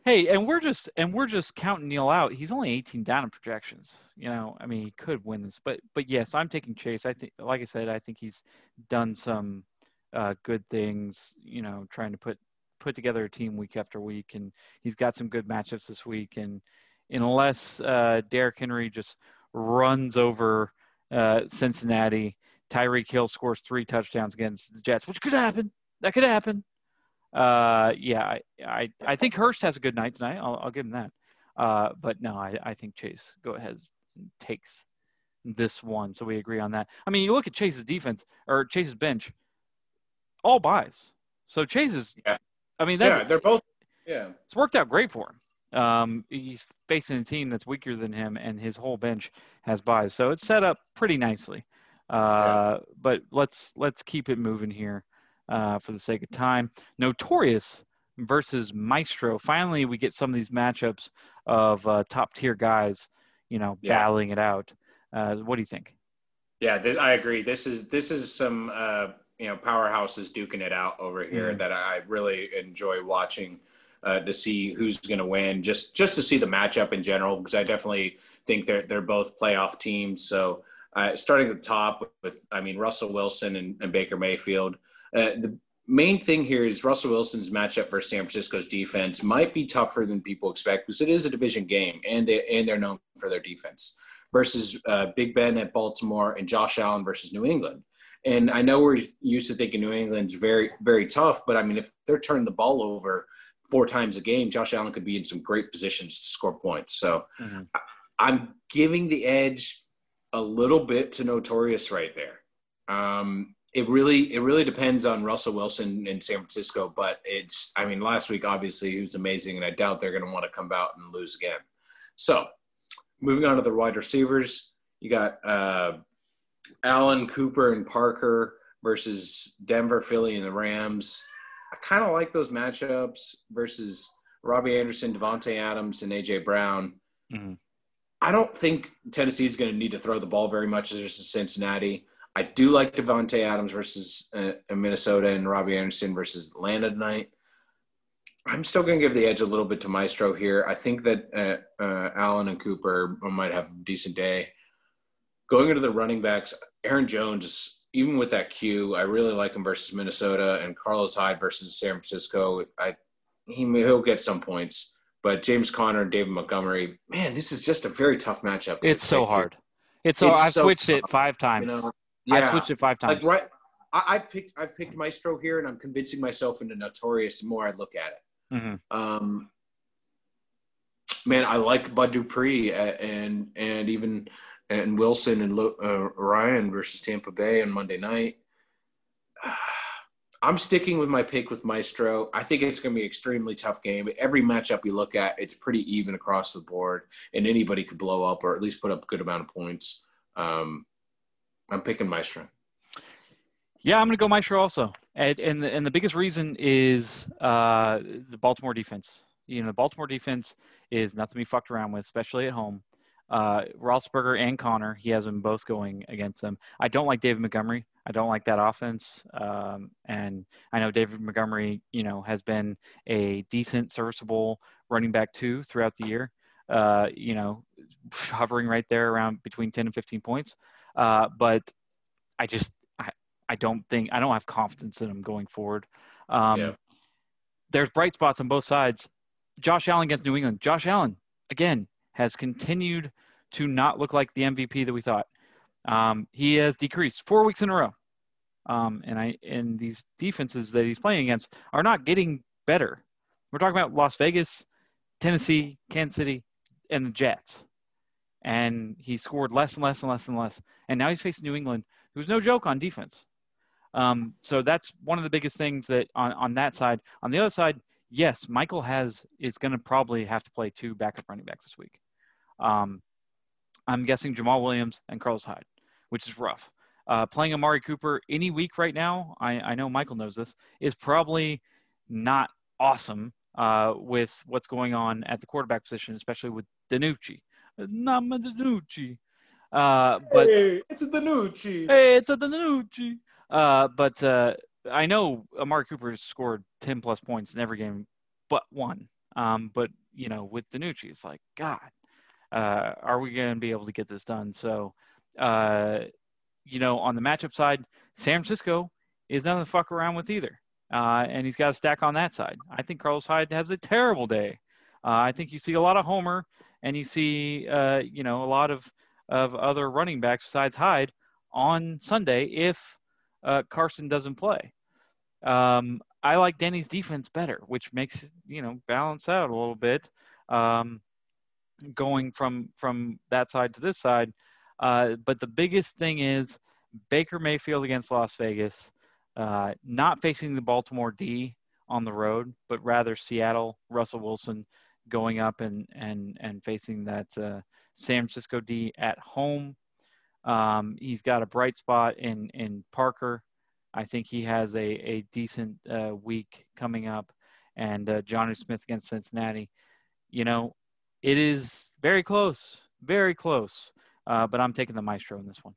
Hey, and we're just and we're just counting Neil out. He's only 18 down in projections. You know, I mean, he could win this, but but yes, I'm taking Chase. I think, like I said, I think he's done some uh, good things. You know, trying to put put together a team week after week, and he's got some good matchups this week. And unless uh, Derrick Henry just runs over uh, Cincinnati, Tyreek Hill scores three touchdowns against the Jets, which could happen. That could happen uh, yeah, I, I, I think Hurst has a good night tonight. I'll, I'll give him that. Uh, but no, I, I think Chase go ahead takes this one. So we agree on that. I mean, you look at Chase's defense or Chase's bench, all byes. So Chase is, yeah. I mean, yeah, they're both, yeah, it's worked out great for him. Um, he's facing a team that's weaker than him, and his whole bench has byes. So it's set up pretty nicely. Uh, yeah. But let's let's keep it moving here uh, for the sake of time. Notorious versus Maestro. Finally, we get some of these matchups of uh, top tier guys, you know, yeah. battling it out. Uh, what do you think? Yeah, this, I agree. This is this is some uh, you know powerhouses duking it out over here mm. that I really enjoy watching. Uh, to see who's going to win, just just to see the matchup in general, because I definitely think they're they're both playoff teams. So uh, starting at the top with, I mean, Russell Wilson and, and Baker Mayfield. Uh, the main thing here is Russell Wilson's matchup versus San Francisco's defense might be tougher than people expect because it is a division game and they and they're known for their defense versus uh, Big Ben at Baltimore and Josh Allen versus New England. And I know we're used to thinking New England's very very tough, but I mean if they're turning the ball over four times a game, Josh Allen could be in some great positions to score points. So mm-hmm. I'm giving the edge a little bit to Notorious right there. Um, it really it really depends on Russell Wilson in San Francisco, but it's I mean last week obviously he was amazing, and I doubt they're going to want to come out and lose again. So moving on to the wide receivers, You got uh, Allen, Cooper, and Parker versus Denver, Philly, and the Rams. I kind of like those matchups versus Robbie Anderson, Davante Adams, and AJ Brown. Mm-hmm. I don't think Tennessee is going to need to throw the ball very much versus Cincinnati. I do like Davante Adams versus uh, Minnesota and Robbie Anderson versus Atlanta tonight. I'm still going to give the edge a little bit to Maestro here. I think that uh, uh, Allen and Cooper might have a decent day. Going into the running backs, Aaron Jones, even with that Q, I really like him versus Minnesota and Carlos Hyde versus San Francisco. I he he'll get some points, but James Conner and David Montgomery, man, this is just a very tough matchup. It's so hard. It's so it's I've so switched tough, it five times. You know? Yeah. I've switched it five times. Like right, I, have picked I've picked Maestro here, and I'm convincing myself into Notorious the more I look at it. Mm-hmm. Um, man, I like Bud Dupree and and even and Wilson and uh, Ryan versus Tampa Bay on Monday night. I'm sticking with my pick with Maestro. I think it's going to be an extremely tough game. Every matchup you look at, it's pretty even across the board, and anybody could blow up or at least put up a good amount of points. Um, I'm picking Maestro. Yeah, I'm going to go Maestro also, and and the, and the biggest reason is uh, the Baltimore defense. You know, the Baltimore defense is nothing to be fucked around with, especially at home. Uh, Roethlisberger and Conner, he has them both going against them. I don't like David Montgomery. I don't like that offense. Um, and I know David Montgomery, you know, has been a decent, serviceable running back too throughout the year. Uh, you know, hovering right there around between 10 and 15 points. Uh, but I just I, I don't think I don't have confidence in him going forward. Um, yeah. There's bright spots on both sides. Josh Allen against New England. Josh Allen again has continued to not look like the MVP that we thought. Um, he has decreased four weeks in a row. Um, and I and these defenses that he's playing against are not getting better. We're talking about Las Vegas, Tennessee, Kansas City, and the Jets and he scored less and less and less and less. And now he's facing New England, who's no joke on defense. Um, so that's one of the biggest things that on, on that side. On the other side, yes, Michael has is going to probably have to play two backup running backs this week. Um, I'm guessing Jamaal Williams and Carlos Hyde, which is rough. Uh, playing Amari Cooper any week right now, I, I know Michael knows this, is probably not awesome uh, with what's going on at the quarterback position, especially with DiNucci. Nama DiNucci. Uh, but hey, it's a DiNucci. Hey, it's a DiNucci. Uh, but uh, I know Amari Cooper scored 10 plus points in every game but one. Um, but, you know, with DiNucci, it's like, God, uh, are we going to be able to get this done? So, uh, you know, on the matchup side, San Francisco is nothing to fuck around with either. Uh, and he's got a stack on that side. I think Carlos Hyde has a terrible day. Uh, I think you see a lot of Homer and you see, uh, you know, a lot of of other running backs besides Hyde on Sunday if uh, Carson doesn't play. Um, I like Danny's defense better, which makes you know balance out a little bit. Um, going from from that side to this side, uh, but the biggest thing is Baker Mayfield against Las Vegas, uh, not facing the Baltimore D on the road, but rather Seattle, Russell Wilson, going up and and and facing that uh, San Francisco D at home. Um, he's got a bright spot in in Parker. I think he has a a decent uh, week coming up, and uh, Jonnu Smith against Cincinnati. You know, it is very close, very close. Uh, but I'm taking the Maestro in this one.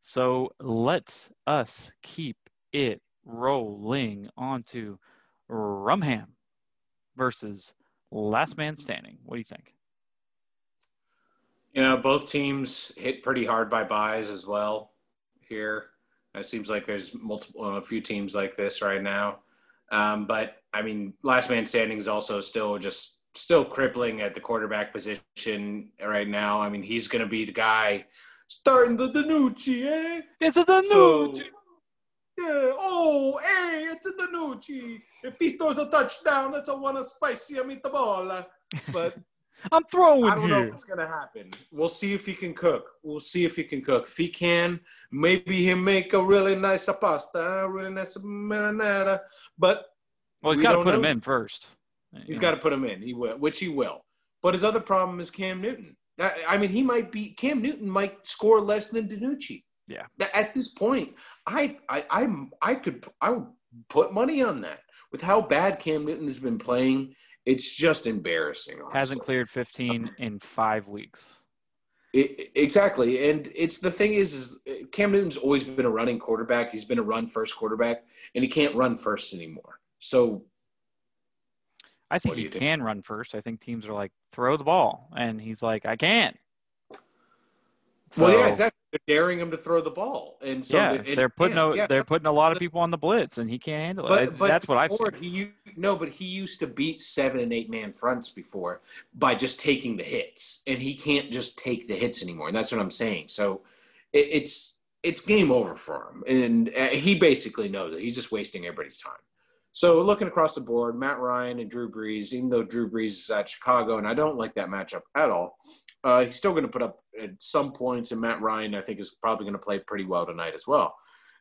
So let's us keep it rolling onto Rumham versus Last Man Standing. What do you think? You know, both teams hit pretty hard by byes as well here. It seems like there's multiple, a few teams like this right now. Um, but I mean, Last Man Standing is also still just still crippling at the quarterback position right now. I mean, he's going to be the guy starting the DiNucci, eh? It's a DiNucci. So, yeah. Oh, hey, it's a DiNucci. If he throws a touchdown, that's a one of spicy meatball. But I'm throwing I don't here. know it's gonna happen. We'll see if he can cook. We'll see if he can cook. If he can, maybe he make a really nice pasta, a really nice marinara. But well, he's we got to put know. him in first. He's got to put him in. He will, which he will. But his other problem is Cam Newton. I mean, he might be Cam Newton might score less than DiNucci. Yeah. At this point, I I I'm I could I would put money on that with how bad Cam Newton has been playing. It's just embarrassing. Honestly. Hasn't cleared 15 in five weeks. It, exactly, and it's the thing is, is uh, Cam Newton's always been a running quarterback. He's been a run first quarterback, and he can't run first anymore. So, I think he can run first. I think teams are like throw the ball, and he's like, I can't. So, well, yeah, exactly. They're daring him to throw the ball, and so yeah, they, are putting a, yeah. they're putting a lot of people on the blitz, and he can't handle it. But, That's what I've seen. He no, but he used to beat seven and eight man fronts before by just taking the hits, and he can't just take the hits anymore. And that's what I'm saying. So it, it's it's game over for him, and uh, he basically knows it. He's just wasting everybody's time. So looking across the board, Matt Ryan and Drew Brees, even though Drew Brees is at Chicago, and I don't like that matchup at all, uh, he's still going to put up at some points, and Matt Ryan, I think, is probably going to play pretty well tonight as well.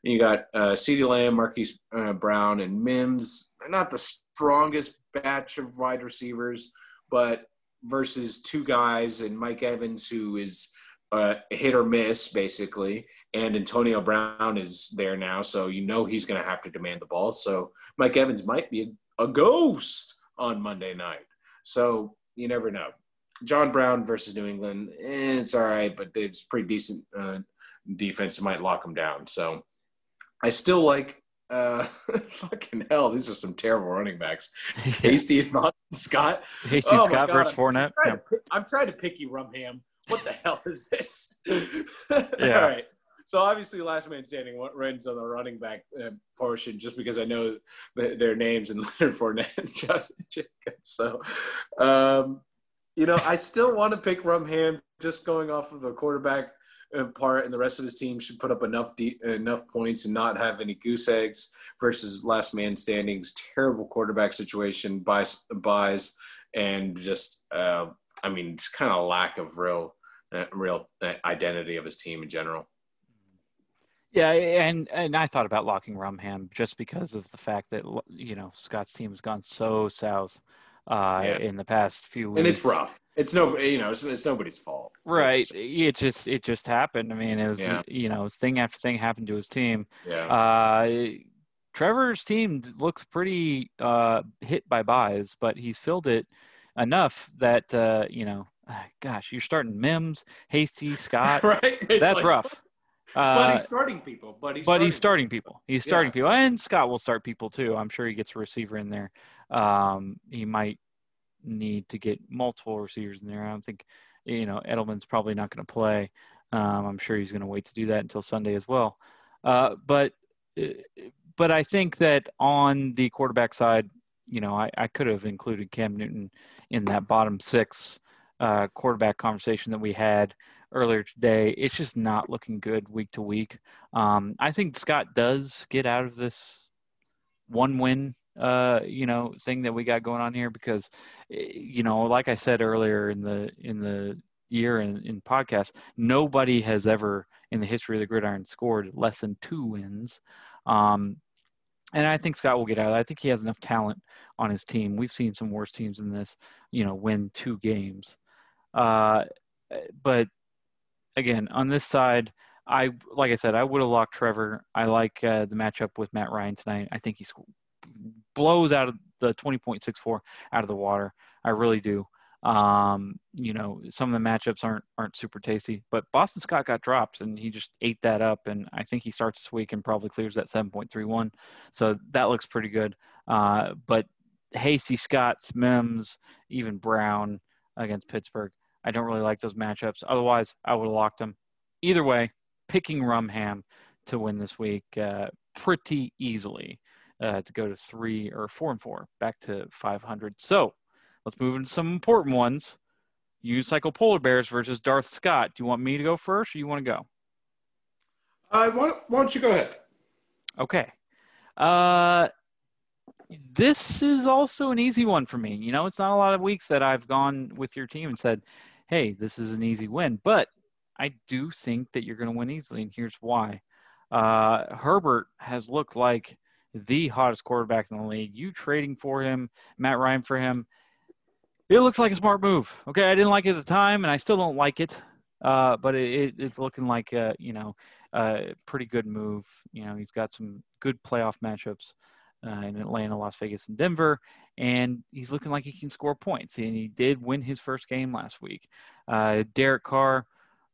And you got uh, CeeDee Lamb, Marquise uh, Brown, and Mims. They're not the strongest batch of wide receivers, but versus two guys and Mike Evans, who is uh, hit or miss basically, and Antonio Brown is there now, so you know he's going to have to demand the ball. So Mike Evans might be a, a ghost on Monday night. So you never know. John Brown versus New England, eh, it's all right, but it's pretty decent uh, defense. Might lock them down. So I still like. Uh, fucking hell, these are some terrible running backs. Hasty and Scott. Hasty oh Scott versus Fournette. I'm trying, yeah. pick, I'm trying to pick you, Rumham. What the hell is this? yeah. All right. So obviously, last man standing runs on the running back uh, portion, just because I know their names and Leonard Fournette and Josh Jacobs. So, um, you know, I still want to pick Rumham just going off of a quarterback uh, part, and the rest of his team should put up enough de- enough points and not have any goose eggs versus last man standings. Terrible quarterback situation, byes, byes, and just uh, I mean, it's kind of lack of real uh, real uh, identity of his team in general. Yeah, and and I thought about locking Rumham just because of the fact that you know Scott's team has gone so south uh, yeah. in the past few weeks. And it's rough. It's no, you know, it's, it's nobody's fault. Right. It's, it just it just happened. I mean, it was yeah. you know thing after thing happened to his team. Yeah. Uh, Trevor's team looks pretty uh, hit by byes, but he's filled it enough that uh, you know, gosh, you're starting Mims, Hasty, Scott. right. It's That's like, rough. but he's uh, starting people. But he's but starting he's starting people. people. He's starting yeah, people, and Scott will start people too. I'm sure he gets a receiver in there. Um, he might need to get multiple receivers in there. I don't think, you know, Edelman's probably not going to play. Um, I'm sure he's going to wait to do that until Sunday as well. Uh, but but I think that on the quarterback side, you know, I, I could have included Cam Newton in that bottom six uh, quarterback conversation that we had earlier today. It's just not looking good week to week. Um, I think Scott does get out of this one win uh, you know, thing that we got going on here because, eh, you know, like I said earlier in the in the year in, in podcast, nobody has ever in the history of the gridiron scored less than two wins. Um, and I think Scott will get out. I think he has enough talent on his team. We've seen some worse teams in this, you know, win two games. Uh, but again, on this side, I like I said, I would have locked Trevor. I like uh, the matchup with Matt Ryan tonight. I think he's blows out of the 20.64 out of the water. I really do. Um, you know, some of the matchups aren't aren't super tasty, but Boston Scott got dropped and he just ate that up. And I think he starts this week and probably clears that 7.31. So that looks pretty good. Uh, but Hasty, Scotts, Mims, even Brown against Pittsburgh. I don't really like those matchups. Otherwise, I would have locked them. Either way, picking Rumham to win this week uh, pretty easily uh, to go to three or four and four, back to 500. So let's move into some important ones. Unicycle Polar Bears versus Darth Scott. Do you want me to go first or you want to go? Uh, why, why don't you go ahead? Okay. Uh, this is also an easy one for me. You know, it's not a lot of weeks that I've gone with your team and said, hey, this is an easy win. But I do think that you're going to win easily, and here's why. Uh, Herbert has looked like the hottest quarterback in the league. You trading for him, Matt Ryan for him. It looks like a smart move. Okay, I didn't like it at the time, and I still don't like it. Uh, but it, it's looking like a you know a pretty good move. You know, he's got some good playoff matchups uh, in Atlanta, Las Vegas, and Denver, and he's looking like he can score points. And he did win his first game last week. Uh, Derek Carr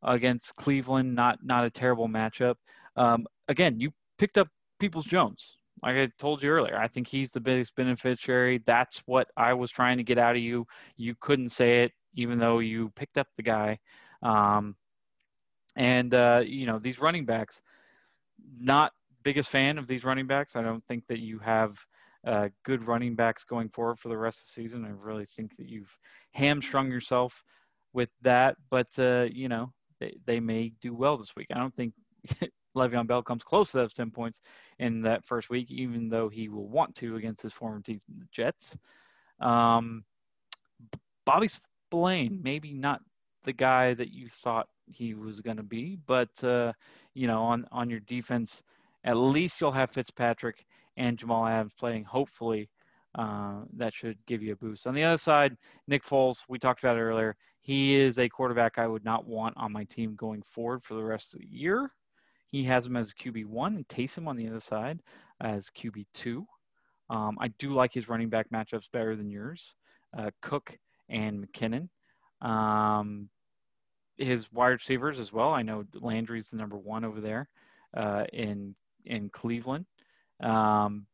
against Cleveland, not not a terrible matchup. Um, again, you picked up Peoples Jones. Like I told you earlier, I think he's the biggest beneficiary. That's what I was trying to get out of you. You couldn't say it, even though you picked up the guy. Um, and uh, you know these running backs, not biggest fan of these running backs. I don't think that you have uh, good running backs going forward for the rest of the season. I really think that you've hamstrung yourself with that. But uh, you know they, they may do well this week. I don't think Le'Veon Bell comes close to those 10 points in that first week, even though he will want to against his former team, the Jets. Um, Bobby Spillane, maybe not the guy that you thought he was going to be, but uh, you know, on on your defense, at least you'll have Fitzpatrick and Jamal Adams playing. Hopefully, uh, that should give you a boost. On the other side, Nick Foles, we talked about earlier. He is a quarterback I would not want on my team going forward for the rest of the year. He has him as QB one and Taysom on the other side as QB two. Um, I do like his running back matchups better than yours, uh, Cook and McKinnon. Um, his wide receivers as well. I know Landry's the number one over there uh, in in Cleveland. Um,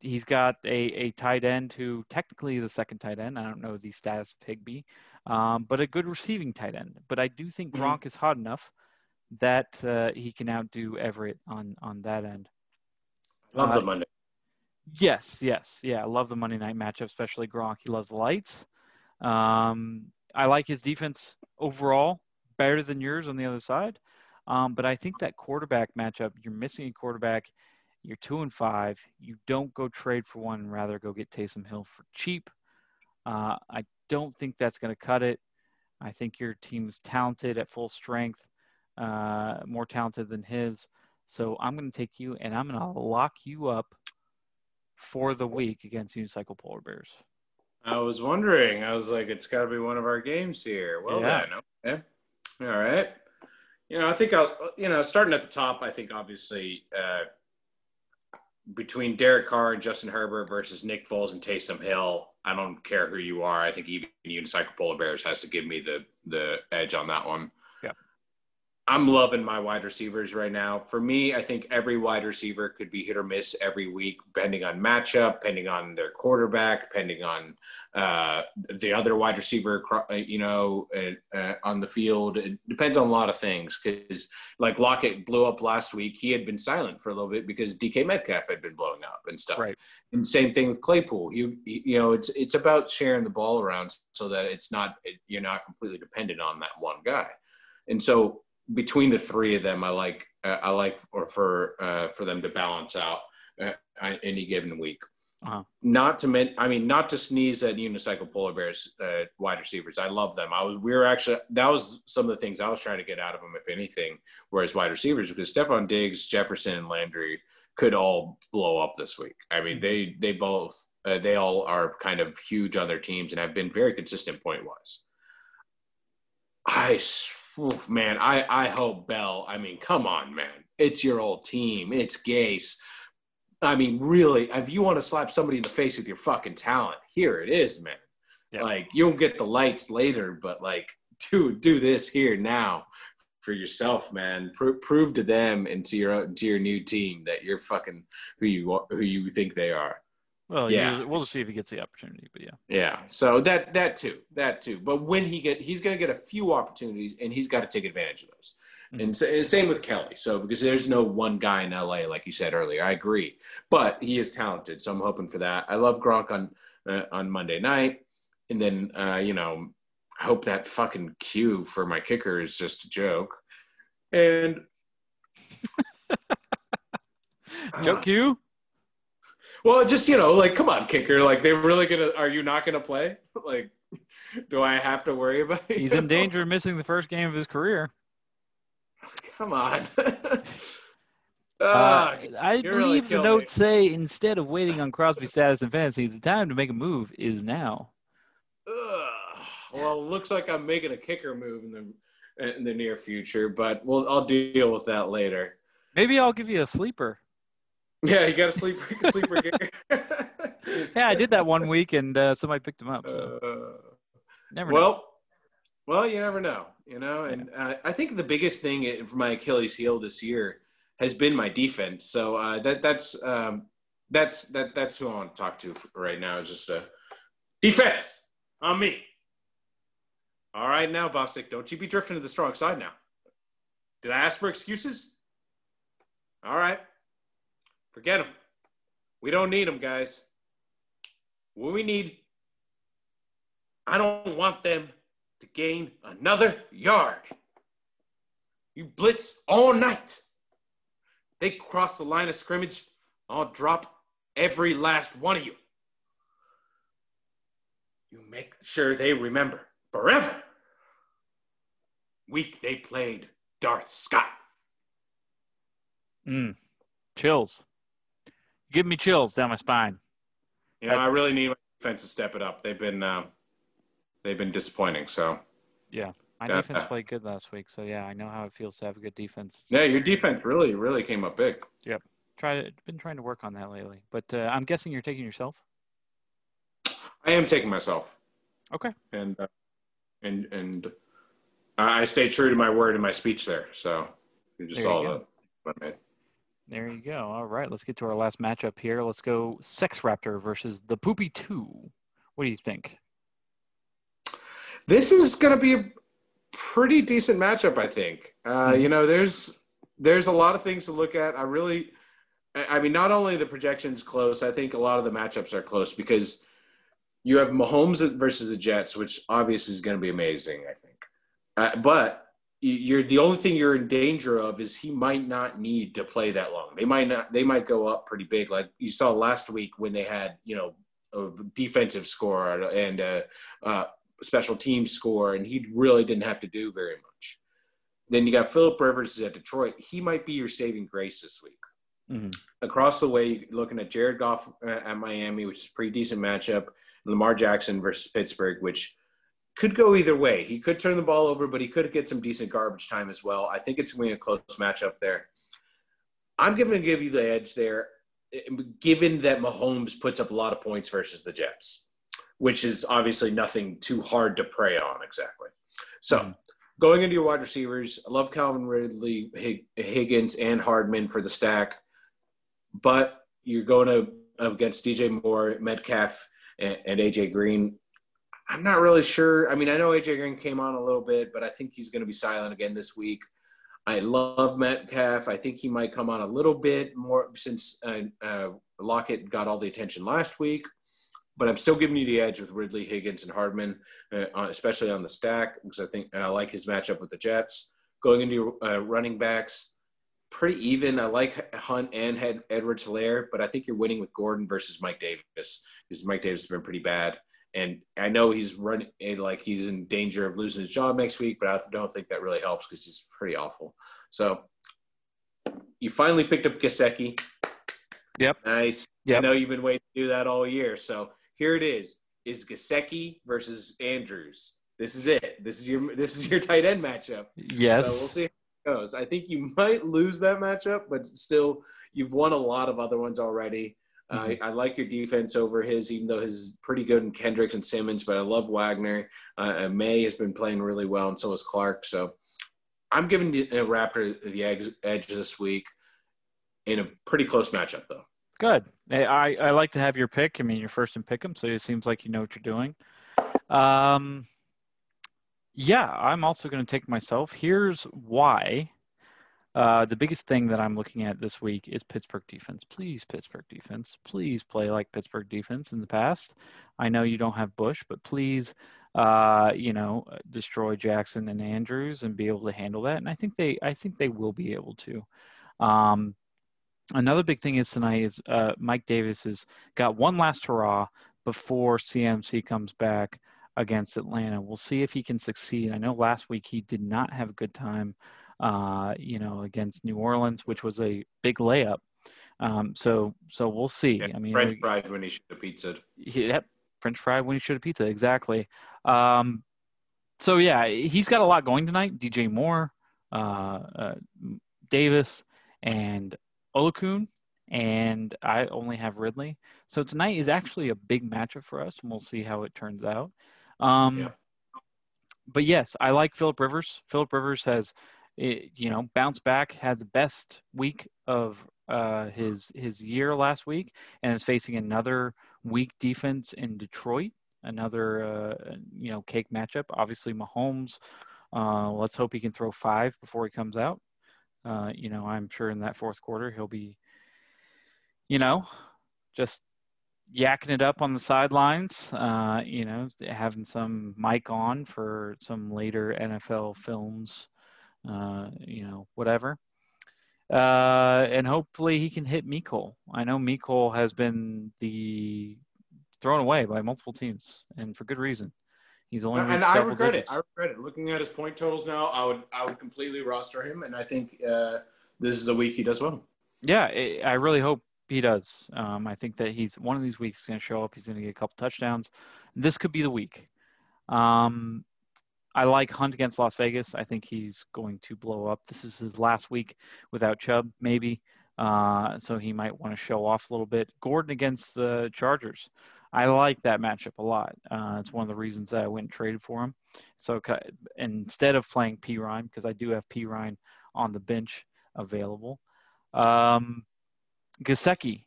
he's got a, a tight end who technically is a second tight end. I don't know the status of Higbee, um, but a good receiving tight end. But I do think mm-hmm. Gronk mm-hmm. is hot enough that uh, he can outdo Everett on on that end. Love uh, the Monday. Yes, yes, yeah. I love the Monday night matchup, especially Gronk. He loves the lights. Um, I like his defense overall better than yours on the other side. Um, but I think that quarterback matchup, you're missing a quarterback. You're two and five. You don't go trade for one, and rather go get Taysom Hill for cheap. Uh, I don't think that's going to cut it. I think your team's talented at full strength uh, more talented than his. So I'm going to take you and I'm going to lock you up for the week against Unicycle Polar Bears. I was wondering. I was like, it's got to be one of our games here. Well, yeah. then, okay. All right. You know, I think I'll, you know, starting at the top, I think obviously uh, between Derek Carr and Justin Herbert versus Nick Foles and Taysom Hill, I don't care who you are. I think even you, Unicycle Polar Bears has to give me the the edge on that one. I'm loving my wide receivers right now. For me, I think every wide receiver could be hit or miss every week, depending on matchup, depending on their quarterback, depending on uh, the other wide receiver, uh, you know, uh, uh, on the field. It depends on a lot of things. Because like Lockett blew up last week, he had been silent for a little bit because DK Metcalf had been blowing up and stuff. Right. And same thing with Claypool. You you know, it's it's about sharing the ball around so that it's not it, you're not completely dependent on that one guy. And so between the three of them, I like uh, I like or for uh, for them to balance out uh, any given week. Uh-huh. Not to men- I mean, not to sneeze at unicycle polar bears uh, wide receivers. I love them. I was we were actually that was some of the things I was trying to get out of them, if anything, whereas wide receivers because Stefon Diggs, Jefferson, and Landry could all blow up this week. I mean, mm-hmm. they they both uh, they all are kind of huge on their teams and have been very consistent point wise. I Oof, man, I, I hope Bell. I mean, come on, man. It's your old team. It's Gase. I mean, really, if you want to slap somebody in the face with your fucking talent, here it is, man. Yeah. Like you'll get the lights later, but like do do this here now for yourself, man. Pro- prove to them and to your to your new team that you're fucking who you who you think they are. Well, yeah, we'll just see if he gets the opportunity, but yeah. Yeah. So that that too, that too. But when he get, he's going to get a few opportunities, and he's got to take advantage of those. Mm-hmm. And, and same with Kelley. So because there's no one guy in LA, like you said earlier, I agree. But he is talented, so I'm hoping for that. I love Gronk on uh, on Monday night, and then uh, you know, I hope that fucking cue for my kicker is just a joke. And joke cue. Well, just you know, like, come on, kicker. Like, they really gonna? Are you not gonna play? Like, do I have to worry about? It, He's in danger of missing the first game of his career. Come on. uh, I believe really the notes say instead of waiting on Crosby's status in fantasy, the time to make a move is now. Ugh. well, looks like I'm making a kicker move in the in the near future, but we'll I'll deal with that later. Maybe I'll give you a sleeper. Yeah, you got a sleeper sleeper kicker. yeah, I did that one week, and uh, somebody picked him up. So. Uh, never. Well, know. well, you never know, you know. And uh, I think the biggest thing for my Achilles heel this year has been my defense. So uh, that that's um, that's that that's who I want to talk to right now. Is just a defense on me. All right, now, Bostic, don't you be drifting to the strong side now. Did I ask for excuses? All right. Forget them. We don't need them, guys. What we need, I don't want them to gain another yard. You blitz all night. They cross the line of scrimmage, I'll drop every last one of you. You make sure they remember forever. Week they played Darth Scott. Mm. Chills. Give me chills down my spine. You know, I really need my defense to step it up. They've been uh, they've been disappointing. So yeah, my defense played good last week. So yeah, I know how it feels to have a good defense. Yeah, your defense really really came up big. Yep. Try been trying to work on that lately, but uh, I'm guessing you're taking yourself. I am taking myself. Okay. And uh, and and I stay true to my word in my speech there. So you just saw that. There you go. All right, let's get to our last matchup here. Let's go Sex Raptor versus the Poopy Two. What do you think? This is going to be a pretty decent matchup, I think. Uh, mm-hmm. You know, there's there's a lot of things to look at. I really, I mean, not only the projections close, I think a lot of the matchups are close because you have Mahomes versus the Jets, which obviously is going to be amazing. I think, uh, but you're the only thing you're in danger of is he might not need to play that long. They might not. They might go up pretty big, like you saw last week when they had you know a defensive score and a, a special team score, and he really didn't have to do very much. Then you got Philip Rivers at Detroit. He might be your saving grace this week. Mm-hmm. Across the way, looking at Jared Goff at Miami, which is a pretty decent matchup. Lamar Jackson versus Pittsburgh, which could go either way. He could turn the ball over, but he could get some decent garbage time as well. I think it's going to be a close matchup there. I'm going to give you the edge there, given that Mahomes puts up a lot of points versus the Jets, which is obviously nothing too hard to prey on exactly. So, mm-hmm. going into your wide receivers, I love Calvin Ridley, Higgins, and Hardman for the stack, but you're going to against DJ Moore, Metcalf, and, and AJ Green. I'm not really sure. I mean, I know AJ Green came on a little bit, but I think he's going to be silent again this week. I love Metcalf. I think he might come on a little bit more since uh, uh, Lockett got all the attention last week. But I'm still giving you the edge with Ridley, Higgins, and Hardman, uh, especially on the stack because I think I like his matchup with the Jets. Going into uh, running backs, pretty even. I like Hunt and Edwards-Helaire, but I think you're winning with Gordon versus Mike Davis because Mike Davis has been pretty bad. And I know he's running eh, like he's in danger of losing his job next week, but I don't think that really helps because he's pretty awful. So you finally picked up Gesicki. Yep. Nice. Yep. I know you've been waiting to do that all year. So here it is: is Gesicki versus Andrews. This is it. This is your this is your tight end matchup. Yes. So we'll see how it goes. I think you might lose that matchup, but still, you've won a lot of other ones already. Mm-hmm. I like your defense over his, even though his is pretty good in Kendricks and Simmons. But I love Wagner. Uh, Maye has been playing really well, and so has Clark. So I'm giving the Raptor the edge, edge this week in a pretty close matchup, though. Good. I, I like to have your pick. I mean, you're first in pick 'em, so it seems like you know what you're doing. Um, yeah, I'm also going to take myself. Here's why. Uh, the biggest thing that I'm looking at this week is Pittsburgh defense. Please, Pittsburgh defense, please play like Pittsburgh defense in the past. I know you don't have Bush, but please, uh, you know, destroy Jackson and Andrews and be able to handle that. And I think they, I think they will be able to. Um, another big thing is tonight is uh, Mike Davis has got one last hurrah before CMC comes back against Atlanta. We'll see if he can succeed. I know last week he did not have a good time uh, you know, against New Orleans, which was a big layup. Um, so so we'll see. Yeah, I mean, French fried when he should have pizza. Yep, French fried when he should have pizza. Exactly. Um, so yeah, he's got a lot going tonight. DJ Moore, uh, uh, Davis, and Oluokun, and I only have Ridley. So tonight is actually a big matchup for us, and we'll see how it turns out. Um, yeah. But yes, I like Philip Rivers. Philip Rivers has, eh, you know, bounced back, had the best week of uh, his his year last week, and is facing another weak defense in Detroit. Another uh, you know cake matchup. Obviously, Mahomes. Uh, let's hope he can throw five before he comes out. Uh, you know, I'm sure in that fourth quarter he'll be, you know, just yakking it up on the sidelines. Uh, you know, having some mic on for some later NFL films. Uh, you know, whatever. Uh, and hopefully he can hit Mecole. I know Mecole has been the thrown away by multiple teams, and for good reason. He's only and I regret digits. it. I regret it. Looking at his point totals now, I would I would completely roster him, and I think uh, this is a week he does well. Yeah, I really hope he does. Um, I think that he's one of these weeks going to show up. He's going to get a couple touchdowns. This could be the week. Um, I like Hunt against Las Vegas. I think he's going to blow up. This is his last week without Chubb, maybe. Uh, so he might want to show off a little bit. Gordon against the Chargers. I like that matchup a lot. Uh, it's one of the reasons that I went and traded for him. So instead of playing Perine, because I do have Perine on the bench available, um, Gesicki.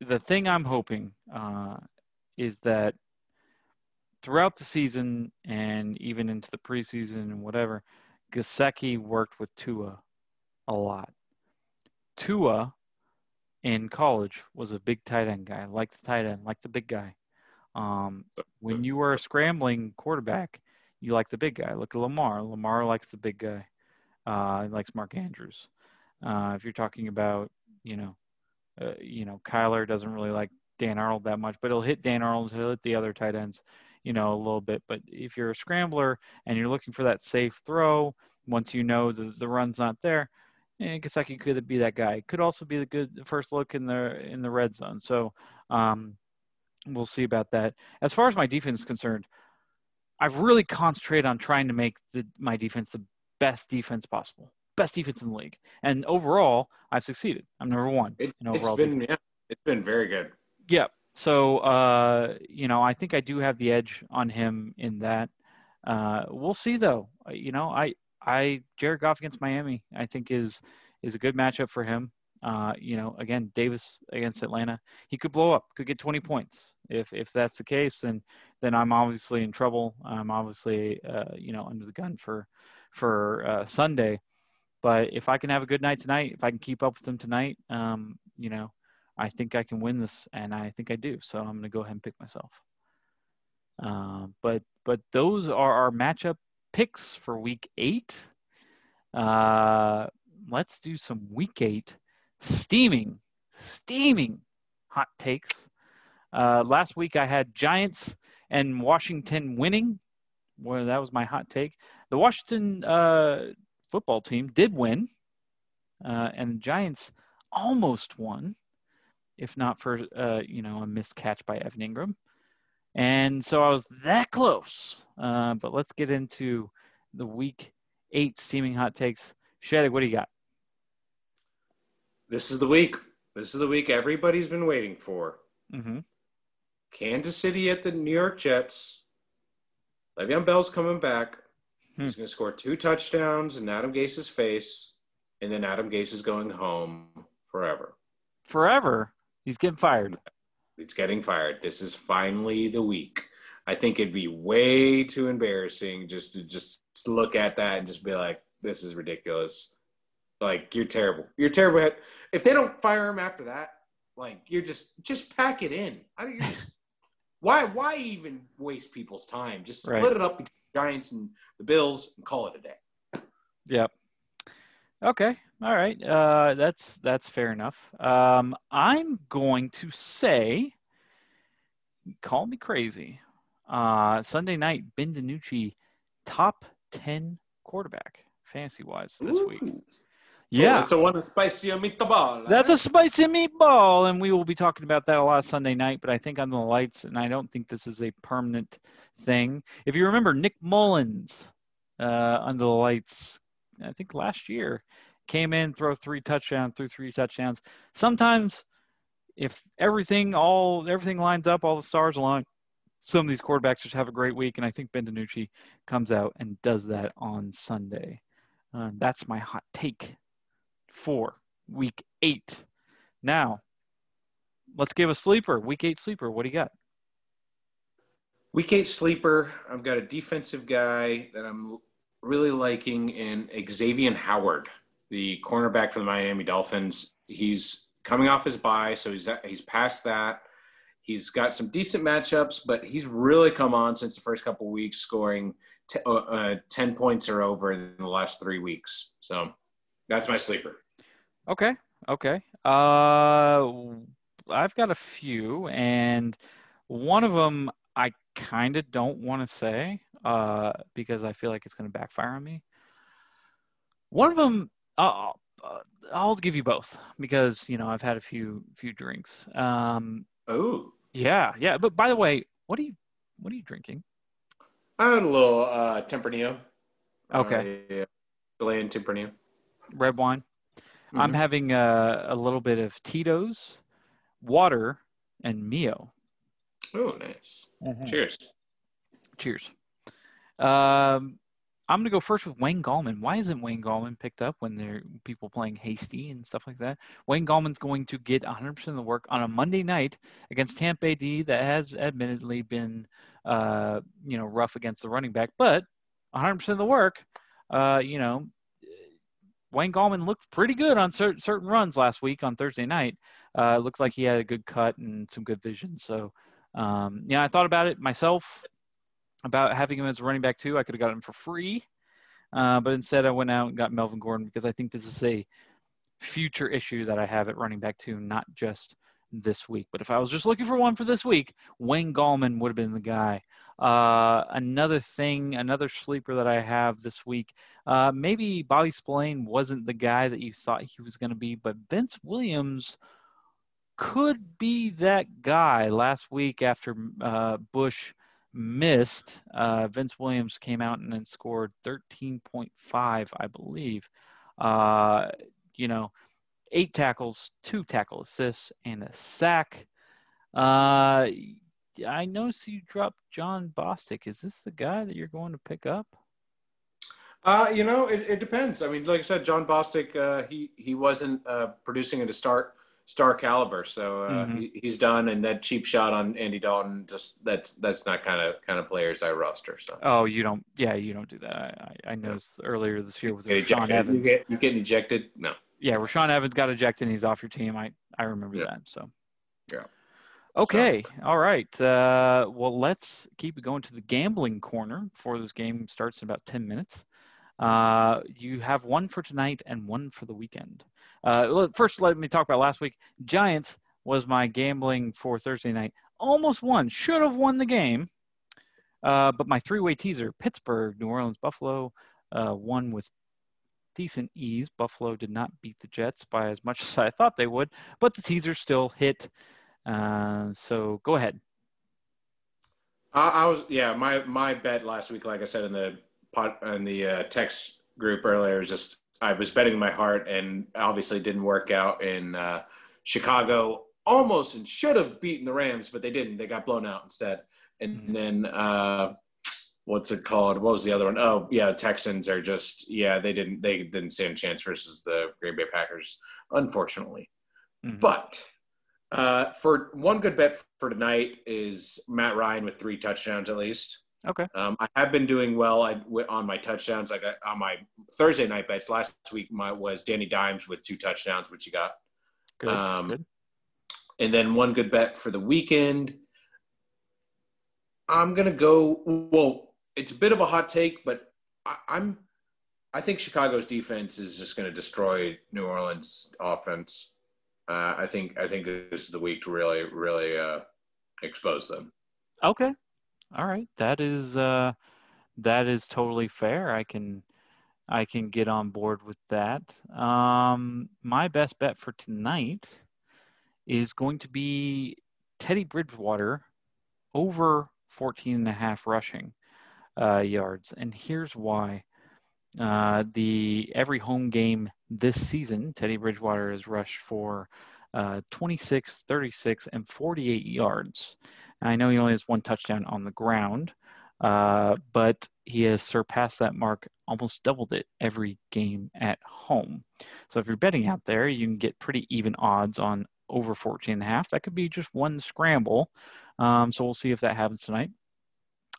The thing I'm hoping uh, is that throughout the season and even into the preseason and whatever, Gesicki worked with Tua a lot. Tua in college was a big tight end guy, like the tight end, like the big guy. Um, when you are a scrambling quarterback, you like the big guy. Look at Lamar. Lamar likes the big guy. Uh, he likes Mark Andrews. Uh, if you're talking about, you know, uh, you know, Kyler doesn't really like Dan Arnold that much, but he'll hit Dan Arnold, he'll hit the other tight ends, you know, a little bit. But if you're a scrambler and you're looking for that safe throw, once you know the, the run's not there, and Gesicki could be that guy. Could also be the good first look in the in the red zone. So um, we'll see about that. As far as my defense is concerned, I've really concentrated on trying to make the, my defense the best defense possible, best defense in the league. And overall, I've succeeded. I'm number one it, in overall. It's been, yeah, it's been very good. Yeah. So uh, you know, I think I do have the edge on him in that. Uh, we'll see though. You know, I I Jared Goff against Miami, I think is is a good matchup for him. Uh, you know, again, Davis against Atlanta, he could blow up, could get 20 points. If if that's the case, then then I'm obviously in trouble. I'm obviously uh, you know under the gun for for uh, Sunday. But if I can have a good night tonight, if I can keep up with them tonight, um, you know, I think I can win this, and I think I do. So I'm going to go ahead and pick myself. Uh, but but those are our matchup picks for week eight. Uh, let's do some week eight steaming, steaming hot takes. Uh, last week I had Giants and Washington winning. Well, that was my hot take. The Washington uh, football team did win, uh, and the Giants almost won, if not for uh, you know a missed catch by Evan Engram. And so I was that close. Uh, but let's get into the week eight steaming hot takes. Sheddick, what do you got? This is the week. This is the week everybody's been waiting for. Mm-hmm. Kansas City at the New York Jets. Le'Veon Bell's coming back. Hmm. He's going to score two touchdowns in Adam Gase's face, and then Adam Gase is going home forever. Forever? He's getting fired it's getting fired. This is finally the week. I think it'd be way too embarrassing just to just look at that and just be like, this is ridiculous. Like you're terrible. You're terrible. If they don't fire him after that, like you're just just pack it in. I mean, just, why why even waste people's time? Just split right. it up between the Giants and the Bills and call it a day. Yep. Okay. All right. Uh, that's that's fair enough. Um, I'm going to say, call me crazy. Uh, Sunday night, Ben DiNucci, top ten quarterback fantasy wise this Ooh. week. Yeah, oh, it's a one spicy meatball. That's a spicy meatball, and we will be talking about that a lot Sunday night. But I think on the lights, and I don't think this is a permanent thing. If you remember, Nick Mullens uh, under the lights, I think last year, came in, throw three touchdowns, threw three touchdowns. Sometimes, if everything all everything lines up, all the stars align. Some of these quarterbacks just have a great week, and I think Ben DiNucci comes out and does that on Sunday. Uh, that's my hot take for week eight. Now, let's give a sleeper. Week eight sleeper. What do you got? Week eight sleeper. I've got a defensive guy that I'm really liking in Xavier Howard, the cornerback for the Miami Dolphins. He's coming off his bye, so he's he's past that. He's got some decent matchups, but he's really come on since the first couple weeks, scoring t- uh, uh, ten points or over in the last three weeks. So that's my sleeper. Okay. Okay. Uh, I've got a few, and one of them I kind of don't want to say uh, because I feel like it's going to backfire on me. One of them, uh, uh, I'll give you both because you know I've had a few few drinks. Um, oh. Yeah, yeah. But by the way, what are you what are you drinking? I had a little uh, Tempranillo. Okay. Uh, yeah. Chilean Tempranillo. Red wine. Mm-hmm. I'm having a, a, little bit of Tito's, water, and Mio. Oh, nice. Mm-hmm. Cheers. Cheers. Um, I'm gonna go first with Wayne Gallman. Why isn't Wayne Gallman picked up when there are people playing Hasty and stuff like that? Wayne Gallman's going to get 100% of the work on a Monday night against Tampa Bay that has admittedly been, uh, you know, rough against the running back, but 100% of the work. Uh, you know, Wayne Gallman looked pretty good on certain certain runs last week on Thursday night. Uh, looked like he had a good cut and some good vision. So, um, yeah, I thought about it myself about having him as a running back too. I could have got him for free, uh, but instead I went out and got Melvin Gordon because I think this is a future issue that I have at running back too, not just this week. But if I was just looking for one for this week, Wayne Gallman would have been the guy. Uh, another thing, another sleeper that I have this week, uh, maybe Bobby Spillane wasn't the guy that you thought he was going to be, but Vince Williams could be that guy. Last week after uh, Bush missed, uh, Vince Williams came out and scored 13.5, I believe. Uh, you know, eight tackles, two tackle assists, and a sack. Uh, I noticed you dropped Jon Bostic. Is this the guy that you're going to pick up? Uh, you know, it, it depends. I mean, like I said, Jon Bostic, uh, he he wasn't uh, producing at a start star caliber, so uh, mm-hmm. he, he's done. And that cheap shot on Andy Dalton, just that's that's not kind of kind of players I roster. So. Oh, you don't? Yeah, you don't do that. I I, I noticed earlier this year with Rashaan Evans. You get you get ejected? No. Yeah, Rashaan Evans got ejected. and He's off your team. I I remember yeah. that. So. Yeah. Okay. So. All right. Uh, well, let's keep it going to the gambling corner before this game starts in about 10 minutes. Uh, you have one for tonight and one for the weekend. Uh, first, let me talk about last week. Giants was my gambling for Thursday night. Almost won. Should have won the game. Uh, but my three way teaser Pittsburgh, New Orleans, Buffalo uh, won with decent ease. Buffalo did not beat the Jets by as much as I thought they would, but the teaser still hit. Uh, so go ahead. I, I, was yeah my my bet last week, like I said in the pot in the uh, text group earlier, was just I was betting my heart, and obviously didn't work out in uh, Chicago. Almost and should have beaten the Rams, but they didn't. They got blown out instead. And mm-hmm. then uh, what's it called? What was the other one? Oh yeah, Texans are just yeah they didn't they didn't stand a chance versus the Green Bay Packers, unfortunately. Mm-hmm. But uh, for one good bet for tonight is Matt Ryan with three touchdowns at least. Okay. Um, I have been doing well I, on my touchdowns. I got on my Thursday night bets last week. My was Danny Dimes with two touchdowns, which you got. Good. Um, good. And then one good bet for the weekend. I'm gonna go. Well, it's a bit of a hot take, but I, I'm. I think Chicago's defense is just going to destroy New Orleans' offense. Uh, I think I think this is the week to really really uh, expose them. Okay, all right, that is uh, that is totally fair. I can I can get on board with that. Um, my best bet for tonight is going to be Teddy Bridgewater over 14 and a half rushing uh, yards. And here's why. Uh, the every home game this season, Teddy Bridgewater has rushed for uh, 26, 36, and 48 yards. I know he only has one touchdown on the ground, uh, but he has surpassed that mark, almost doubled it every game at home. So if you're betting out there, you can get pretty even odds on over 14 and a half. That could be just one scramble. Um, so we'll see if that happens tonight.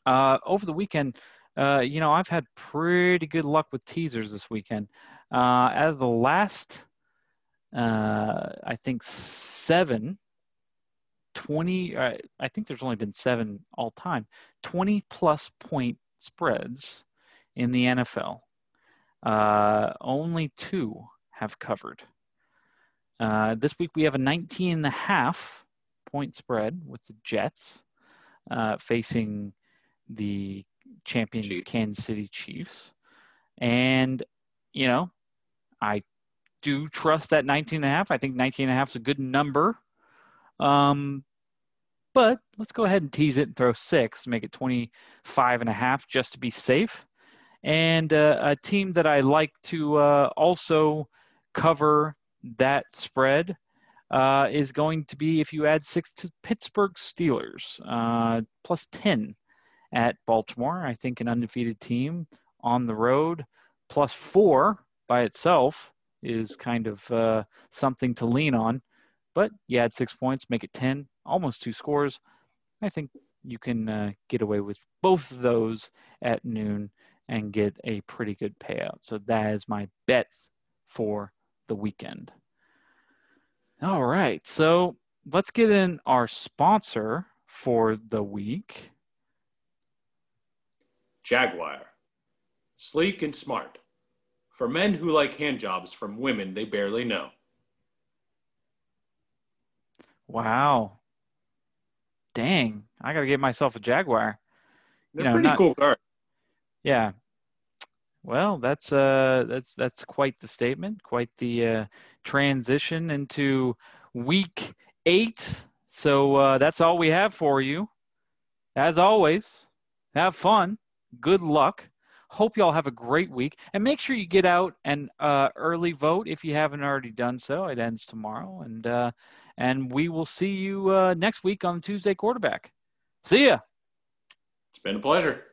Uh, over the weekend, uh, you know, I've had pretty good luck with teasers this weekend. Uh, as the last, uh, I think, seven 20 uh, i think there's only been seven all time 20 plus point spreads in the nfl uh, only two have covered. Uh, this week we have a 19 and a half point spread with the jets uh, facing the champion Chief. kansas city chiefs. And you know i do trust that 19 and a half. I think 19 and a half is a good number. Um, but let's go ahead and tease it and throw six, make it 25 and a half just to be safe. And uh, a team that I like to uh, also cover that spread uh, is going to be if you add six to Pittsburgh Steelers, uh, plus 10 at Baltimore. I think an undefeated team on the road, plus four by itself is kind of uh, something to lean on. But you add six points, make it 10, almost two scores. I think you can uh, get away with both of those at noon and get a pretty good payout. So that is my bets for the weekend. All right. So let's get in our sponsor for the week Jaguar. Sleek and smart. For men who like hand jobs from women they barely know. Wow. Dang, I gotta get myself a Jaguar. They're you know, pretty not, cool car. Yeah. Well, that's uh that's that's quite the statement, quite the uh, transition into week eight. So uh, that's all we have for you. As always, have fun. Good luck. Hope you all have a great week, and make sure you get out and uh, early vote if you haven't already done so. It ends tomorrow, and uh, and we will see you uh, next week on Tuesday Quarterback. See ya. It's been a pleasure.